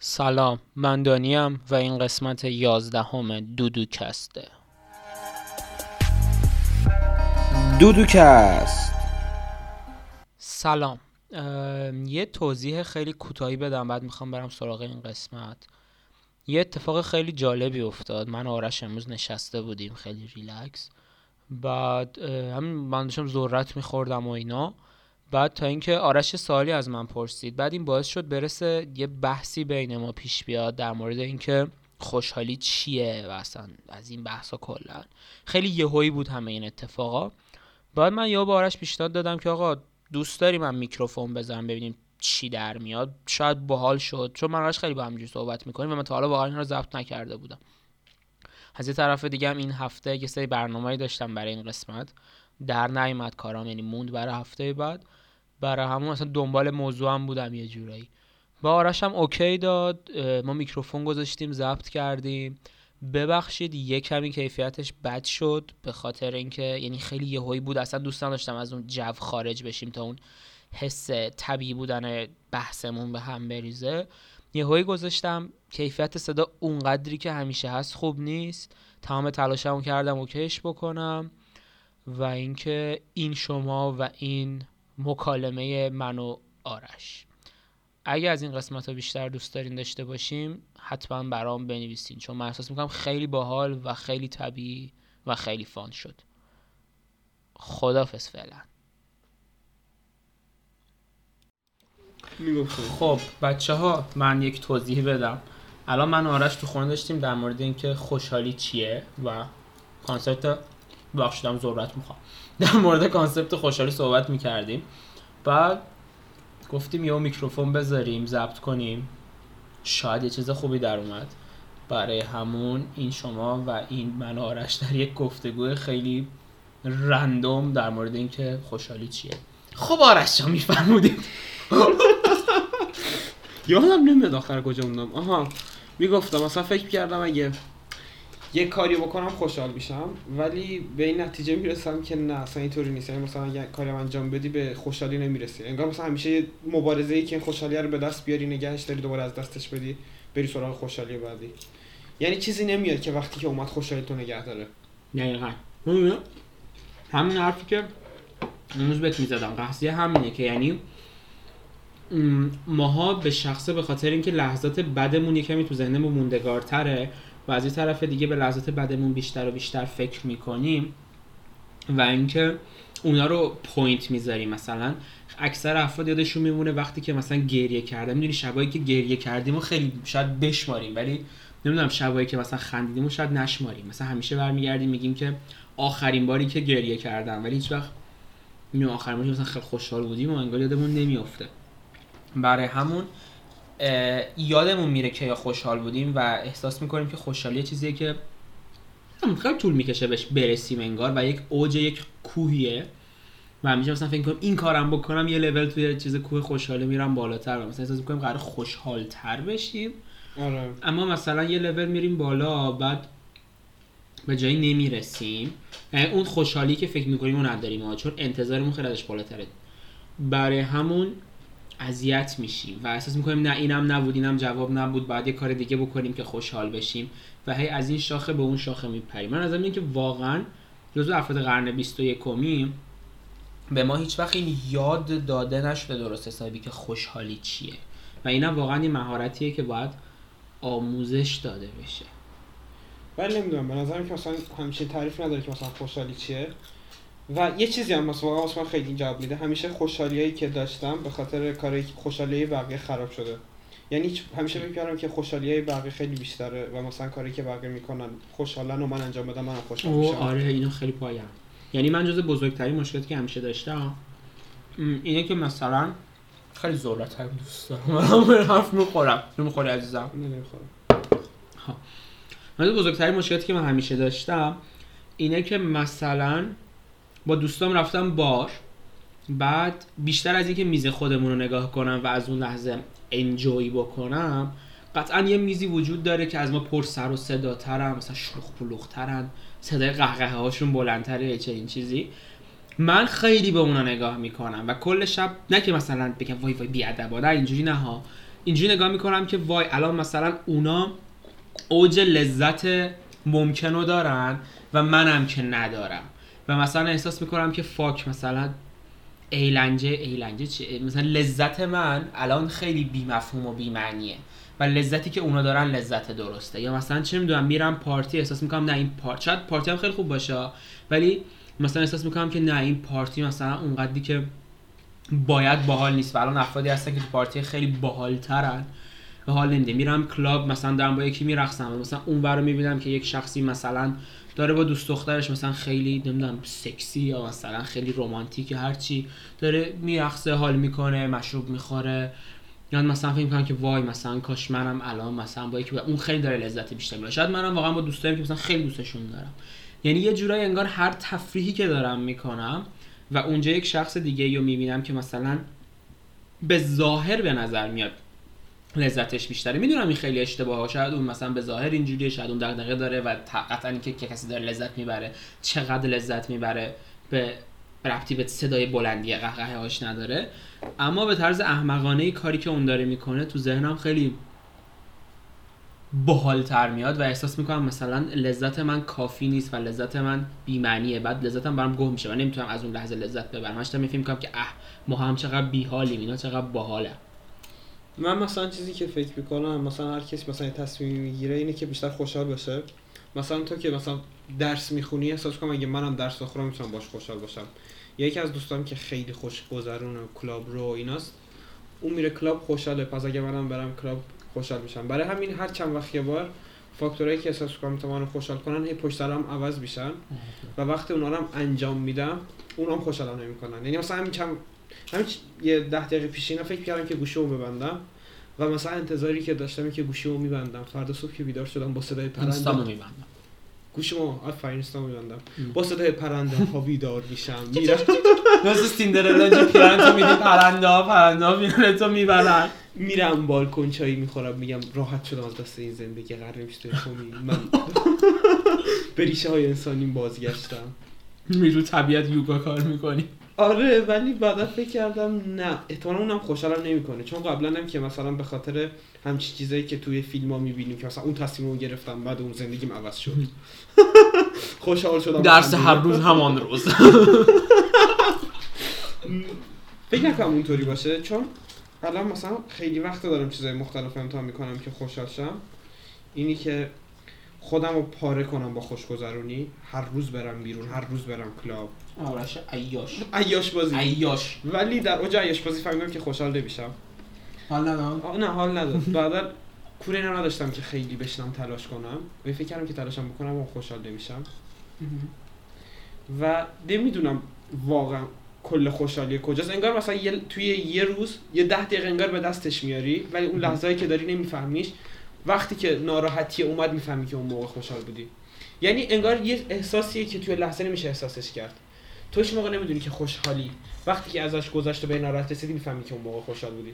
سلام من دانیم و این قسمت یازدهم دودوکسته دودوکست. سلام. یه توضیح خیلی کوتاهی بدم بعد می‌خوام برم سراغ این قسمت. یه اتفاق خیلی جالبی افتاد. من و آرش امروز نشسته بودیم خیلی ریلکس. بعد همین من داشتم ذرت میخوردم و اینا. بعد تا اینکه آرش یه سوالی از من پرسید بعد این باعث شد برسه یه بحثی بین ما پیش بیاد در مورد اینکه خوشحالی چیه و اصلا از این بحثا کلا. خیلی یهویی بود همه این اتفاقا. بعد من یا با آرش پیشنهاد دادم که آقا دوست داری من میکروفون بزنم ببینیم چی در میاد. شاید باحال شد چون من آرش خیلی با همینجوری صحبت می‌کنیم و من تا حالا واقعا رو ضبط نکرده بودم. از یه طرف دیگه هم این هفته یه سری برنامه‌ای داشتم برای این قسمت. در نیومد کارام یعنی موند برای هفته بعد. برای همون اصلا دنبال موضوع هم بودم یه جورایی. با آرش هم اوکی داد ما میکروفون گذاشتیم ضبط کردیم. ببخشید یه کمی کیفیتش بد شد به خاطر اینکه یعنی خیلی یهویی بود. اصلا دوست نداشتم از اون جو خارج بشیم تا اون حس طبیعی بودن بحثمون به هم بریزه. یهویی گذاشتم. کیفیت صدا اونقدری که همیشه هست خوب نیست. تمام تلاشمو کردم اوکیش بکنم. و اینکه این شما و این مکالمه من و آرش. اگه از این قسمت ها بیشتر دوست دارین داشته باشیم حتما برام بنویسین چون من احساس می‌کنم خیلی باحال و خیلی طبیعی و خیلی فان شد. خدافز فعلا. خب بچه ها من یک توضیح بدم. الان من و آرش تو خونه داشتیم در مورد اینکه خوشحالی چیه و concept ببخشید معذرت می‌خوام. در مورد concept خوشحالی صحبت می‌کردیم. بعد گفتیم یه میکروفون بذاریم ضبط کنیم. شاید یه چیز خوبی در اومد. برای همون این شما و این من آرش در یک گفتگوی خیلی random در مورد اینکه خوشحالی چیه. خب آرش جان میفرمودید. یادم نمیاد آخر کجا موندم. آها می‌گفتم مثلا فکر کردم اگه یه کاری بکنم خوشحال میشم ولی به این نتیجه می‌رسم که نه اصلا اینطوری نیست. یعنی مثلا اگه کاری انجام بدی به خوشحالی نمی‌رسی. انگار مثلا همیشه مبارزه ای که خوشحالی رو به دست بیاری نگهش داری دوباره از دستش بدی بری سراغ خوشحالی بعدی. یعنی چیزی نمیاد که وقتی که اومد خوشحالی تو نگه داره. دقیقا. همین حرفی که امروز بهت می‌زدم. قصدی همینه که یعنی ماها به شخصه به خاطر اینکه لحظات بدمون یه کمی تو ذهنمون موندگارتره و از یه طرف دیگه به لحظات بدمون بیشتر و بیشتر فکر می‌کنیم و اینکه اونا رو پوینت می‌ذاریم. مثلا اکثر افراد یادشون میمونه وقتی که مثلا گریه کردن می‌دونی شبایی که گریه کردیم و خیلی شاید بشماریم ولی نمی‌دونم شبایی که مثلا خندیدیم و شاید نشماریم. مثلا همیشه برمیگردیم میگیم که آخرین باری که گریه کردم ولی هیچ وقت آخرین باری مثلا خیلی خوشحال بودیم و انگار یادمون نمیافته. برای همون یادمون میره که یا خوشحال بودیم و احساس می‌کنیم که خوشحالی یه چیزیه که خیلی طول می‌کشه بهش برسیم انگار و یک اوج یک کوهیه. و همیشه مثلا فکر کنم این کارم بکنم یه لول توی چیز کوه خوشحالی میرم بالاتر و مثلا احساس می‌کنیم قرار خوشحالتر بشیم. آره. اما مثلا یه لول میریم بالا بعد به جایی نمی‌رسیم. یعنی اون خوشحالی که فکر می‌کنیم اون نداریم چون انتظارمون خیلی ازش بالاتره. برای همون اذیت میشیم و احساس می‌کنیم نه اینم نبود اینم جواب نبود بعد یه کار دیگه بکنیم که خوشحال بشیم و هی از این شاخه به اون شاخه میپریم. من از این که واقعا جزو افراد قرن 21 کمی به ما هیچ وقت این یاد داده نشده درست حسابی که خوشحالی چیه. و اینا واقعا یه مهارتیه که باید آموزش داده بشه. ولی نمی‌دونم به نظرم که مثلا همیشه تعریف نداره که مثلا خوشحالی چیه. و یه چیزی هم مثلا من خیلی جواب میده. همیشه خوشحالیایی که داشتم به خاطر کاری خوشحالی بقیه خراب شده. یعنی همیشه فکر کردم که خوشحالی بقیه خیلی بیشتره و مثلا کاری که بقیه می‌کنن خوشحالن و من انجام بدم منم خوشحال میشم. آره اینو خیلی پایم یعنی من جز بزرگترین مشکلاتی که همیشه داشتم اینه که مثلا خیلی ذرت هم دوست دارم. من حرف می‌خورم. نمی‌خوری عزیزم؟ نمی‌خوام من جز بزرگترین مشکلاتی که من همیشه داشتم اینه که مثلا با دوستام رفتم بار. بعد بیشتر از اینکه میز خودمون رو نگاه کنم و از اون لحظه انجوی بکنم قطعا یه میزی وجود داره که از ما پر سر و صداترن مثلا شلوغ پلوغترن صدای قهقه هاشون بلندتره یا چنین چیزی. من خیلی به اونا نگاه می‌کنم و کل شب نه که مثلا بگم وای وای بیادبا نه اینجوری نه ها. اینجوری نگاه می‌کنم که وای الان مثلا اونا اوج لذت ممکن رو دارن و منم که ندارم. و مثلا احساس می‌کنم که فاک مثلا ایلنجه ایلنجه چیه مثلا لذت من الان خیلی بی مفهوم و بی معنیه و لذتی که اونا دارن لذت درسته. یا مثلا چه می‌دونم میرم پارتی احساس می‌کنم نه این پارتی شاید پارتی هم خیلی خوب باشه ولی مثلا احساس می‌کنم که نه این پارتی مثلا اونقدری که باید باحال نیست. و الان افرادی هستن که پارتی خیلی باحالترن. به حال نمیده. میرم کلاب مثلا دارم با یکی میرقصم. مثلا اون رو می‌بینم که یک شخصی مثلا داره با دوست دخترش مثلا خیلی نمی‌دونم سکسی یا مثلا خیلی رمانتیک هر چی داره میرقصه حال می‌کنه مشروب می‌خوره. یا مثلا فکر می‌کنم که وای مثلا کاش منم الان مثلا با یکی اون خیلی داره لذتی بیشتر می‌بره. شاید منم واقعا با دوستایم که مثلا خیلی دوستشون دارم. یعنی یه جورایی انگار هر تفریحی که دارم می‌کنم و اونجا یک شخص دیگه رو می‌بینم که مثلا به ظاهر به نظر میاد لذتش بیشتره. می‌دونم این خیلی اشتباهه. شاید اون مثلا به ظاهر اینجوریه شاید اون دغدغه داره و قطعا اینکه که کسی داره لذت می‌بره. چقدر لذت می‌بره به ربطی به صدای بلندی قهقه هاش نداره. اما به طرز احمقانه کاری که اون داره می‌کنه تو ذهنم خیلی تر میاد و احساس می‌کنم مثلا لذت من کافی نیست و لذت من بی‌معنیه. بعد لذتم برام گم میشه و نمی‌تونم از اون لحظه لذت ببرم. هشتا میفهم که اه ما هم چقدر بیحالیم اینا چقدر باحاله. من مثلا چیزی که فکر می‌کنم مثلا هر کسی مثلا تصمیم می‌گیره اینه که بیشتر خوشحال باشه. مثلا تو که مثلا درس می‌خونی احساس کنم اگه منم درس بخونم می‌تونم باش خوشحال باشم. یکی از دوستام که خیلی خوش گذرونه کلاب رو ایناست اون میره کلاب خوشحاله پس اگه منم برم کلاب خوشحال میشم. برای همین هر چند وقت یه بار فاکتورایی که احساس کنم تو منو خوشحال کنن هی پشت سرم عوض میشن و وقتی اونا رو انجام میدم اونام خوشحالم نمی‌کنن. یعنی مثلا همین چند همین یه ده دقیقه پیش اینا فکر کردم که گوشیمو ببندم و مثلا انتظاری که داشتم که گوشیمو میبندم. فردا صبح که بیدار شدم با صدای پرنده میبندم. گوشمو آفرین اینستا میبندم. با صدای پرنده ها بیدار میشم. میرم مثل سیندرلا جو پیرن تو میدی پرنده ها پرنده ها میرن تو می‌برن میرم بالکن چایی می‌خورم میگم راحت شدم از دست این زندگی قرار نمیشه من به ریشه های انسانی بازگشتم. میرو طبیعت یوگا کار می‌کنی. آره ولی بعدا فکر کردم نه. احتمالا اونم خوشحالم نمی‌کنه. چون قبلا هم که مثلا به خاطر همچی چیزایی که توی فیلم ها می‌بینیم که مثلا اون تصمیم رو گرفتم بعد اون زندگیم عوض شد. خوشحال شدم. درس هر روز همان روز. فکر نکنم اونطوری باشه. چون الان مثلا خیلی وقت دارم چیزای مختلف امتحان می‌کنم که خوشحال شم. اینی که خودم رو پاره کنم با خوشگذرونی. هر روز برم بیرون هر روز برم کلاب. آرش ایاش ایاش بازی. ایاش ولی در اوج ایاش بازی فهمیدم که خوشحال نمیشم. حال ندارم. نه حال ندارم. بعدا کور اینا نداشتم که خیلی بشنم تلاش کنم. و فکر کردم که تلاشم بکنم و خوشحال نمیشم. و نمی‌دونم واقعا کل خوشحالی کجاست. انگار مثلا یه توی یه روز یه ده دقیقه انگار به دستش میاری ولی اون لحظه‌ای که داری نمیفهمیش وقتی که ناراحتی اومد می‌فهمی که اون موقع خوشحال بودی. یعنی انگار یه احساسیه که توی لحظه نمیشه احساسش کرد. تو هیچ موقع نمی‌دونی که خوشحالی. وقتی که ازش گذشته به ناراحت رسیدی می‌فهمی که اون موقع خوشحال بودی.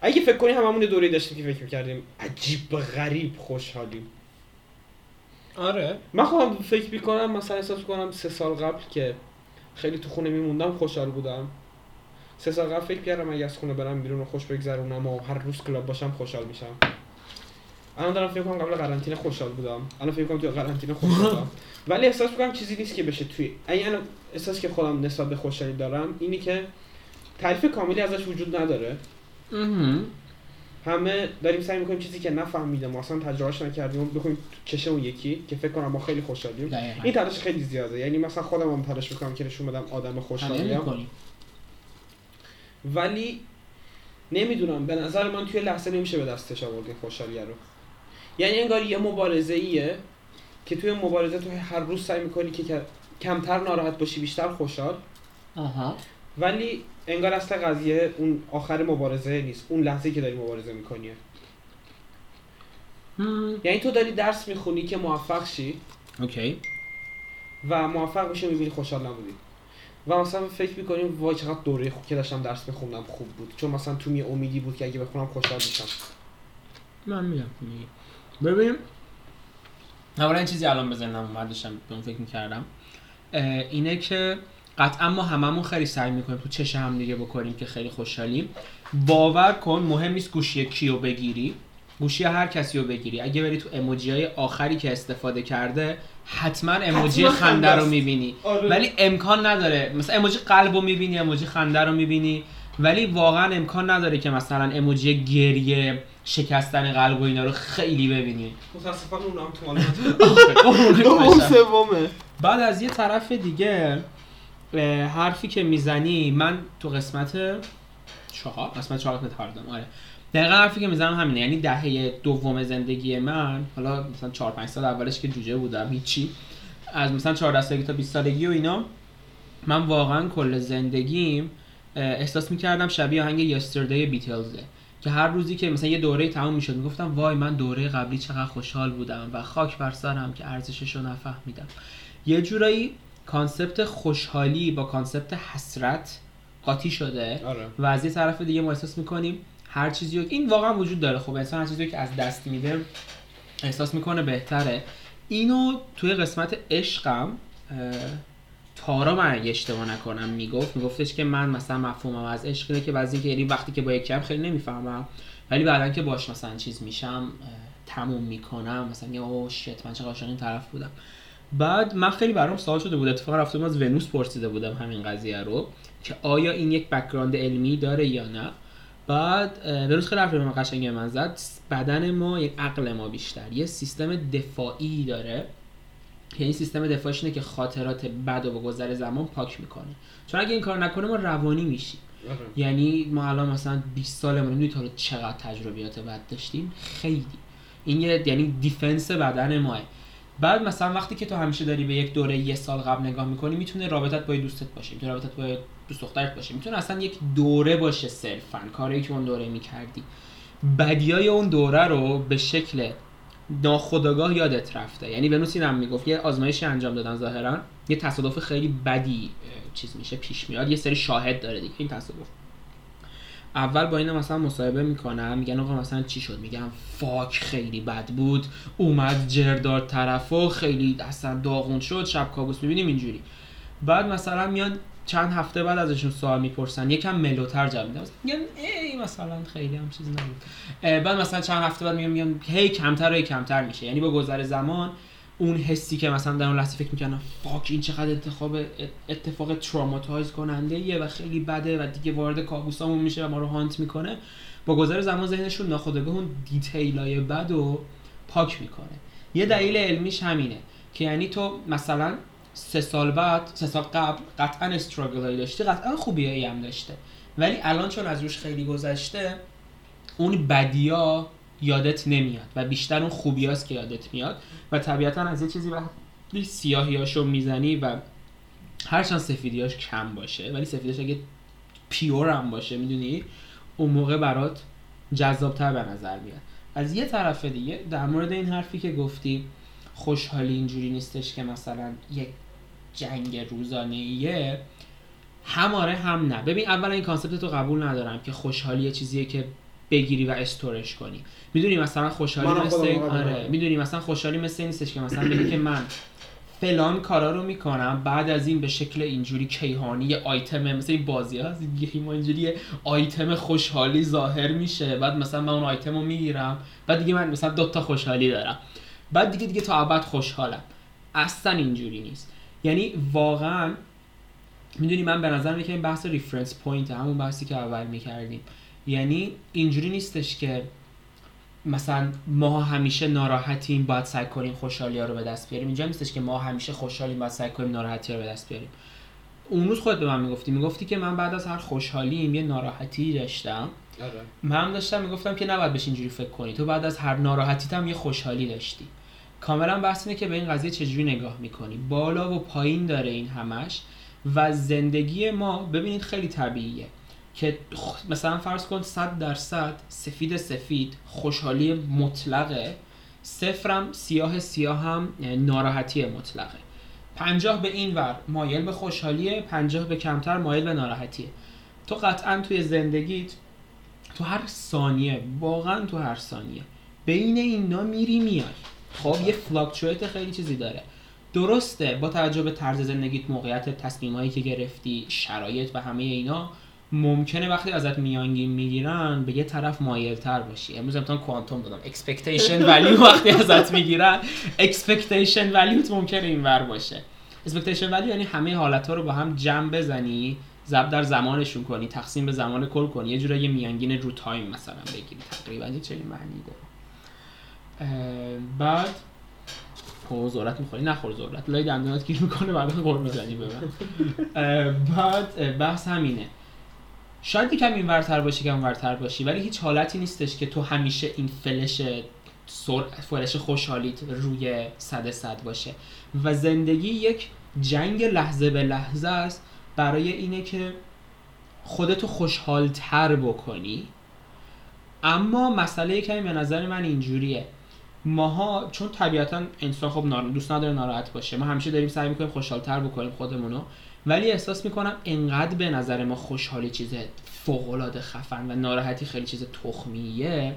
اگه فکر کنی هممون دوره داشتیم که فکر می‌کردیم عجیب غریب خوشحالیم. آره. من خودم فکر می‌کنم مثلا احساس کنم سه سال قبل که خیلی تو خونه میموندم خوشحال بودم. سه سال قبل فکر کردم اگه از خونه برم بیرون و خوش بگذرونم و هر روز کلاب باشم خوشحال میشم. الان دارم فکر کنم قبل قرنطینه خوشحال بودم. الان فکر کنم تو قرنطینه خوشحال بودم. ولی احساس می‌کنم چیزی نیست که بشه توی اگه احساس که خودم نسبت به خوشحالی دارم اینی که تعریف کاملی ازش وجود نداره. همه داریم سعی می‌کنیم چیزی که نفهمیدیم ما اصلا تجربهش نکردیم بخویم چشه اون یکی که فکر کنم ما خیلی خوشحالیم. این تلاش خیلی زیاده. یعنی مثلا خودم هم تلاش می‌کنم که نشون بدم آدم خوشحالیم ولی نمی‌دونم به نظر من توی لحظه نمیشه به دستش آورد این خوشحالی رو. یعنی انگار یه مبارزه ایه که توی مبارزه تو هر روز سعی می‌کنی که کمتر ناراحت باشی بیشتر خوشحال. آها. ولی انگار اصل قضیه اون آخر مبارزه نیست. اون لحظه که داری مبارزه می‌کنی. یعنی تو داری درس می‌خونی که موفق شی. اوکی. و موفق بشی می‌بینی خوشحال نبودی. و مثلا فکر می‌کنیم وای چقدر دوره خوب که داشتم درس میخوندم خوب بود. چون مثلا تو می امیدی بود که اگه بخونم خوشحال میشم. من میگم ببین. اولا چیزی الان بزنم اومد داشتم به اون فکر می‌کردم. اینه که قطعا ما هممون خیلی سعی می‌کنیم تو چش هم دیگه بکنیم که خیلی خوشحالیم. باور کن مهم نیست گوشی کیو بگیری. گوشی هر کسی رو بگیری. اگه بری تو اموجی های آخری که استفاده کرده حتما اموجی خنده رو. می‌بینی. آره. ولی امکان نداره. مثلا اموجی قلب رو می‌بینی اموجی خنده رو می‌بینی. ولی واقعا امکان نداره که مثلا اموجی گریه شکستن قلب و اینا رو خیلی ببینی. متاسفانه اونم تو سومه بعد از یه طرف دیگه حرفی که می‌زنی من تو قسمت چهار قسمت چهار قسمت هاردم آره. دقیقا حرفی که می‌زنم همینه. یعنی دهه دوم زندگی من حالا مثلا چهار پنج سال اولش که جوجه بودم هیچی. از مثلا 14 سالگی تا 20 سالگی و اینا من واقعا کل زندگیم احساس می‌کردم شبیه آهنگ Yesterday بیتلزه که هر روزی که مثلا یه دوره تموم می‌شد می‌گفتم وای من دوره قبلی چقدر خوشحال بودم و خاک بر سرم که ارزشش رو نفهمیدم. یه جورایی concept خوشحالی با concept حسرت قاطی شده. آره. و از یه طرف دیگه ما احساس می‌کنیم هر چیزی رو این واقعا وجود داره. خب انسان هر چیزی که از دست میده احساس می‌کنه بهتره. اینو توی قسمت عشقم تارا من اگه اشتباه نکنم می‌گفت میگفتش که من مثلا مفهومم از عشق اینه که بعضی که یعنی وقتی که با یکی هم خیلی نمی‌فهمم ولی بعدا که باش مثلا چیز میشم تموم می‌کنم مثلا میگم oh shit من چه عاشق این طرف بودم. بعد من خیلی برام سوال شده بود اتفاقا رفته بودم از ونوس پرسیده بودم همین قضیه رو که آیا این یک background علمی داره یا نه. بعد ونوس خیلی حرف من قشنگ من زد. بدن ما یک عقل ما بیشتر یه سیستم دفاعی داره. که این سیستم دفاعش اینه که خاطرات بد و با گذر زمان پاک می‌کنه. چون اگه این کار نکنه ما روانی میشیم. آره. یعنی ما الان مثلا 20 سالمون می‌دونی تا چقدر تجربیات بد داشتیم. خیلی. این یه یعنی دیفنس بدن ماه. بعد مثلا وقتی که تو همیشه داری به یک دوره یه سال قبل نگاه می‌کنی می‌تونه رابطت با دوستت باشه می‌تونه رابطت با دوست دخترت باشه. می‌تونه اصلا یک دوره باشه صرفا. کاری که اون دوره می‌کردی. بدیای اون دوره رو به شکل ناخودآگاه یادت رفته. یعنی ونوس اینم می‌گفت یه آزمایشی انجام دادن ظاهرا یه تصادف خیلی بدی چیز میشه پیش میاد یه سری شاهد داره دیگه این تصادف. اول با اینا مثلا مصاحبه می‌کنم میگن آقا مثلا چی شد؟ میگم فاک خیلی بد بود اومد جردار طرفو خیلی اصلا داغون شد شب کابوس می‌بینیم اینجوری. بعد مثلا میان چند هفته بعد ازشون سوال می‌پرسن یکم ملوتر جواب میدن. میگن ای مثلا خیلی هم چیز نبود. بعد مثلا چند هفته بعد میگم میگم هی کمتر و هی کمتر میشه. یعنی با گذر زمان اون حسی که مثلا در اون لحظه فکر می‌کنم fuck این چقدر اتفاق اتفاق traumatize کننده‌ایه و خیلی بده و دیگه وارد کابوسامون میشه و ما رو haunt می‌کنه. با گذر زمان ذهنشون ناخودآگاه اون detail ای بد و پاک می‌کنه. یه دلیل علمیش همینه که یعنی تو مثلا سه سال بعد سه سال قبل قطعا struggle هایی داشتی. قطعا خوبی هم داشته. ولی الان چون از روش خیلی گذشته اون بدیا یادت نمیاد و بیشتر اون خوبیاست که یادت میاد. و طبیعتا از یه چیزی وقتی سیاهیاشو می‌زنی و هرچند سفیدیاش کم باشه ولی سفیدیاش اگه پیور هم باشه می‌دونی؟ اون موقع برات جذابتر به نظر میاد. از یه طرف دیگه در مورد این حرفی که گفتی خوشحالی اینجوری نیستش که مثلا یک جنگ روزانه ایه هم آره هم نه. ببین اولا این concept تو قبول ندارم که خوشحالی یه چیزیه که بگیری و store ش کنی. می‌دونی مثلا خوشحالی مثل این- آره. می‌دونی مثلا خوشحالی مثل این نیستش که مثلا بگی که من فلان کارا رو می‌کنم بعد از این به شکل اینجوری کیهانی یه آیتم مثل این بازی هست ما اینجوری یه آیتم خوشحالی ظاهر میشه. بعد مثلا من اون آیتم رو می‌گیرم. بعد دیگه من مثلا دو تا خوشحالی دارم. بعد دیگه دیگه تا ابد خوشحالم. اصلا اینجوری نیست. یعنی واقعا می‌دونی من به نظر که این بحث reference point همون بحثی که اول می‌کردیم. یعنی اینجوری نیستش که مثلا ما همیشه ناراحتیم باید سعی کنیم خوشحالی ها رو به دست بیاریم. اینجا نیستش که ما همیشه خوشحالیم باید سعی کنیم ناراحتی رو به دست بیاریم. اون روز خودت به من می‌گفتی. می‌گفتی که من بعد از هر خوشحالیم یه ناراحتی داشتم. آره. من داشتم می‌گفتم که نباید بهش اینجوری فکر کنی. تو بعد از هر ناراحتیت هم یه خوشحالی داشتی. کاملا بحث اینه که به این قضیه چجوری نگاه می‌کنی بالا و پایین داره این همش و زندگی ما ببینید خیلی طبیعیه که مثلا فرض کن 100 درصد سفید سفید خوشحالی مطلقه صفرم سیاه سیاه هم اه، ناراحتی مطلقه. پنجاه به این ور مایل به خوشحالیه پنجاه به کمتر مایل به ناراحتیه. تو قطعا توی زندگیت تو هر ثانیه واقعا تو هر ثانیه بین اینا میری میای. خب یه fluctuate خیلی چیزی داره. درسته با توجه به طرز زندگیت موقعیت تصمیمایی که گرفتی شرایط و همه اینا ممکنه وقتی ازت میانگین می‌گیرن به یه طرف مایلتر باشی. امروز امتحان کوانتوم دادم. expectation value وقتی ازت می‌گیرن expectation value ت ممکنه اینور باشه. expectation value یعنی همه حالت ها رو با هم جمع بزنی ضرب در زمانشون کنی تقسیم به زمان کل کنی. یه جورایی میانگین رو time مثلا بگیری. تقریبا چنین معنی داره. بعد او ذرت می‌خوری. نخور ذرت لای دندونات گیر می‌کنه بعد غر می‌زنی به بعد. بحث همینه. شاید یکم این ورتر باشی که ورتر باشی ولی هیچ حالتی نیستش که تو همیشه این فلش سر... فلش خوشحالیت روی صد صد باشه. و زندگی یک جنگ لحظه به لحظه است برای اینه که خودتو خوشحالتر بکنی. اما مسئله کمی به نظر من اینجوریه. ماها چون طبیعتا انسان خب نار- دوست نداره ناراحت باشه ما همیشه داریم سعی می‌کنیم خوشحالتر بکنیم خودمونو ولی احساس می‌کنم انقدر به نظر ما خوشحالی چیز فوقالعاده خفن و ناراحتی خیلی چیز تخمیه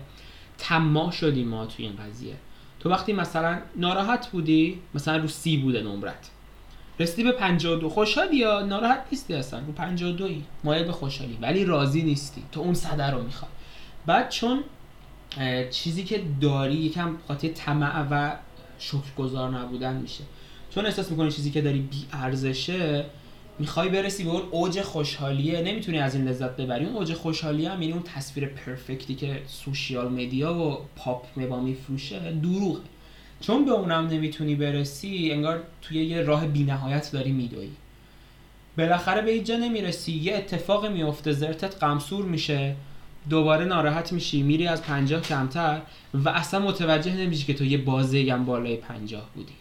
طماع شدیم ما توی این قضیه. تو وقتی مثلا ناراحت بودی مثلا رو سی بوده نمرت رسیدی به 52 خوشحالی یا ناراحت نیستی اصلا؟ رو 52 ای مایل به خوشحالی ولی راضی نیستی. تو اون صده رو می‌خوای. بعد چون چیزی که داری یکم خاطر طمع و شکرگزار نبودن میشه. چون احساس می‌کنی چیزی که داری بی ارزشه می‌خوای برسی به اون اوج خوشحالیه نمی‌تونی از این لذت ببری. اون اوج خوشحالی هم یعنی اون تصویر پرفکتی که سوشیال مدیا و پاپ مبا میفروشه دروغه. چون به اونم نمی‌تونی برسی انگار توی یه راه بینهایت داری میدوی. بالاخره به جا نمی‌رسی. یه اتفاق میفته زرتت غمسور میشه. دوباره ناراحت میشی میری از پنجاه کمتر و اصلا متوجه نمیشی که تو یه بازه هم بالای پنجاه بودی.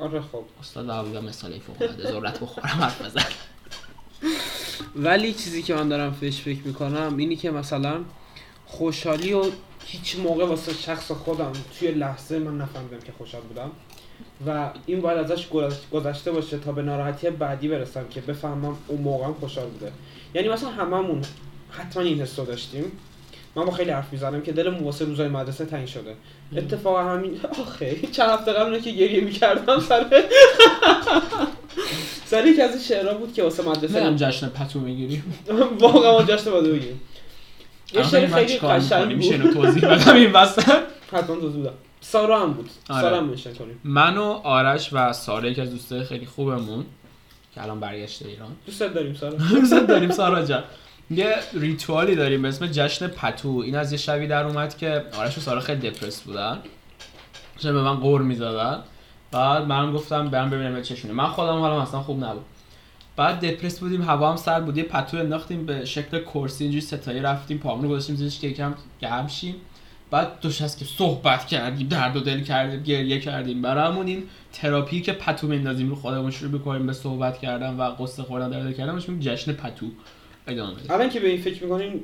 آره خب. استاد عبودا مثال فوق العاده ذرت بخورم حرف بزن. ولی چیزی که من دارم فش فکر می‌کنم اینی که مثلا خوشحالی و هیچ موقع واسه شخص خودم توی لحظه من نفهمیدم که خوشحال بودم و این باید ازش گذشت- گذشته باشه تا به ناراحتی بعدی برسم که بفهمم اون موقعم خوشحال بوده. یعنی مثلا هممون حتما این حس رو داشتیم. من با خیلی حرف می‌زنم که دلمون واسه روزای مدرسه تنگ شده. اتفاقا همین آخه چند هفته قبل که گریه می‌کردم سر سر یکی از این شعرها بود که واسه مدرسه نمی‌دونم جشن پتو می‌گیریم. واقعا ما جشن باید بگیم یه شعر خیلی قشنگ میشه بود. اینو توضیح بدم؟ این وسط حتما توضیح بدم. سارا هم بود. آره. سارا هم کنیم. من و آرش و ساره یکی از دوستای خیلی خوبمون که الان برگشته ایران. دوست داریم سارا. دوست داریم سارا جان. یه ریتوالی داریم به اسم جشن پتو. این از یه شبی در اومد که آرش و سارا خیلی دپرس بودن. چون به من قور می‌زدن. بعد من گفتم برم ببینم چشونه من خودم حالا اصلا خوب نبود. بعد دپرس بودیم هوا هم سرد بود. یه پتو انداختیم به شکل کرسی اینجوری ستایی رفتیم پامون گذاشتیم زیرش که یکم گرم شیم. بعد دوش هست که صحبت کردیم درد و دل کردیم گریه کردیم. برامون این تراپی که پتو میندازیم رو خودمون شروع بکنیم به صحبت کردن و قصه خوردن درد کردن جشن پتو. ادامه. الان که به این فکر می‌کنیم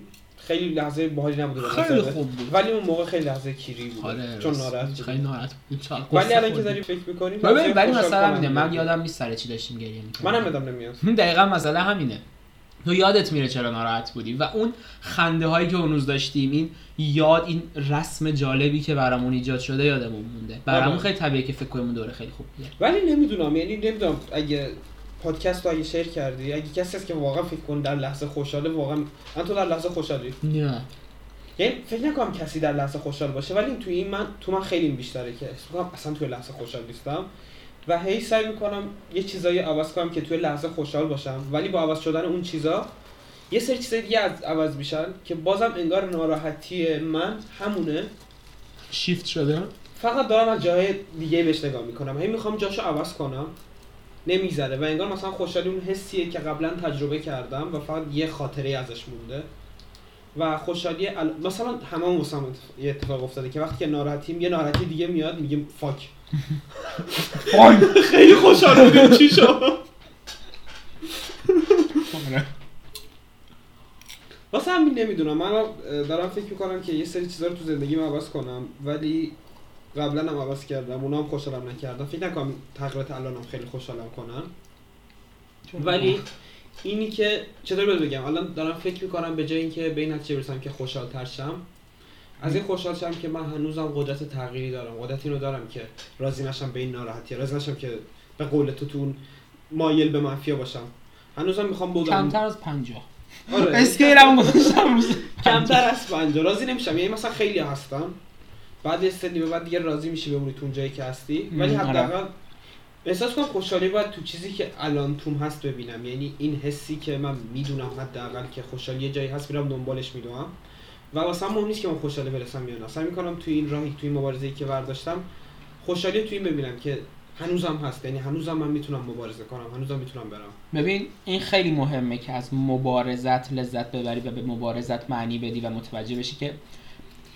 خیلی لحظه باحالی نبوده به خیلی. خوب بود ولی اون موقع خیلی لحظه کیری بود آره چون. ناراحت خیلی. ناراحت چقدر ولی الان که. داری فکر می‌کنیم ببین ولی مثلا همینه من یادم نیست سر چی داشتیم گریه می‌کردیم منم یادم نمیاد دقیقا مسئله همینه تو یادت میره چرا ناراحت بودی و اون خنده هایی که اون روز داشتیم این یاد این رسم جالبی که برامون ایجاد شده یادمون مونده برامون آره. خیلی طبیعیه که فکر کنیم دوره خیلی خوب بوده ولی نمی‌دونم یعنی نمی‌دونم اگه پادکست رو اگه شیر کردی اگه کسی هست که واقعا فکر کنه در لحظه خوشحاله واقعا من تو در لحظه خوشحالی؟ نه. یعنی فکر نکنم کسی در لحظه خوشحال باشه ولی توی این من تو من خیلی بیشتره که می‌کنم اصلا توی لحظه خوشحال نیستم. و هی سعی می‌کنم یه چیزایی عوض کنم که توی لحظه خوشحال باشم. ولی با عوض شدن اون چیزا یه سری چیزای دیگه از عوض میشن که بازم انگار ناراحتی من همونه. شیفت شده؟ فقط دارم از جای دیگه بهش نگاه می‌کنم. هی می‌خوام جاشو عوض کنم. نمی‌ذاره. و انگار مثلا خوشحالی اون حسیه که قبلا تجربه کردم و فقط یه خاطره ازش مونده. و خوشحالی ال... مثلا همه واسه هم یه اتفاق افتاده که وقتی که ناراحتیم یه ناراحتی دیگه میاد میگیم فاک خیلی خوشحال بودیم چی شد؟ واسه همین نمی‌دونم. من دارم فکر می‌کنم که یه سری چیزا رو تو زندگیم عوض کنم ولی قبلا هم عوض کردم. اونا هم خوشحالم نکردم فکر نکنم تغییرات الانم خیلی خوشحالم کنن. ولی اینی که چطور بهت بگم؟ الان دارم فکر می‌کنم به جای اینکه به این نتیجه برسم که خوشحال تر شم از این خوشحال شدم که من هنوزم قدرت تغییری دارم. قدرت اینو دارم که راضی نشم به این ناراحتی. راضی نشم که به قول تو تو اون مایل به منفیا باشم. هنوزم می‌خوام بودم کمتر از 50 آره. اسکیلمو گذاشتم. کمتر از پنجاه. راضی نمیشم. یعنی مثلا خیلی هستم. بعد یه سنی به بعد دیگه راضی میشی بمونی تو اون جایی که هستی. ولی آره. حداقل احساس کنم خوشحالی باید تو چیزی که الان توم هست ببینم. یعنی این حسی که من می‌دونم حداقل که خوشحالی یه جایی هست میرم دنبالش می‌دونم و واسه مهم نیست که من خوشحالی برسم یا نه. سعی می‌کنم تو این راهی تو این مبارزه‌ای که برداشتم خوشحالی تو این ببینم که هنوزم هست. یعنی هنوزم من می‌تونم مبارزه کنم هنوزم می‌تونم برم. ببین این خیلی مهمه که از مبارزت لذت ببری و به مبارزت معنی بدی و متوجه بشی که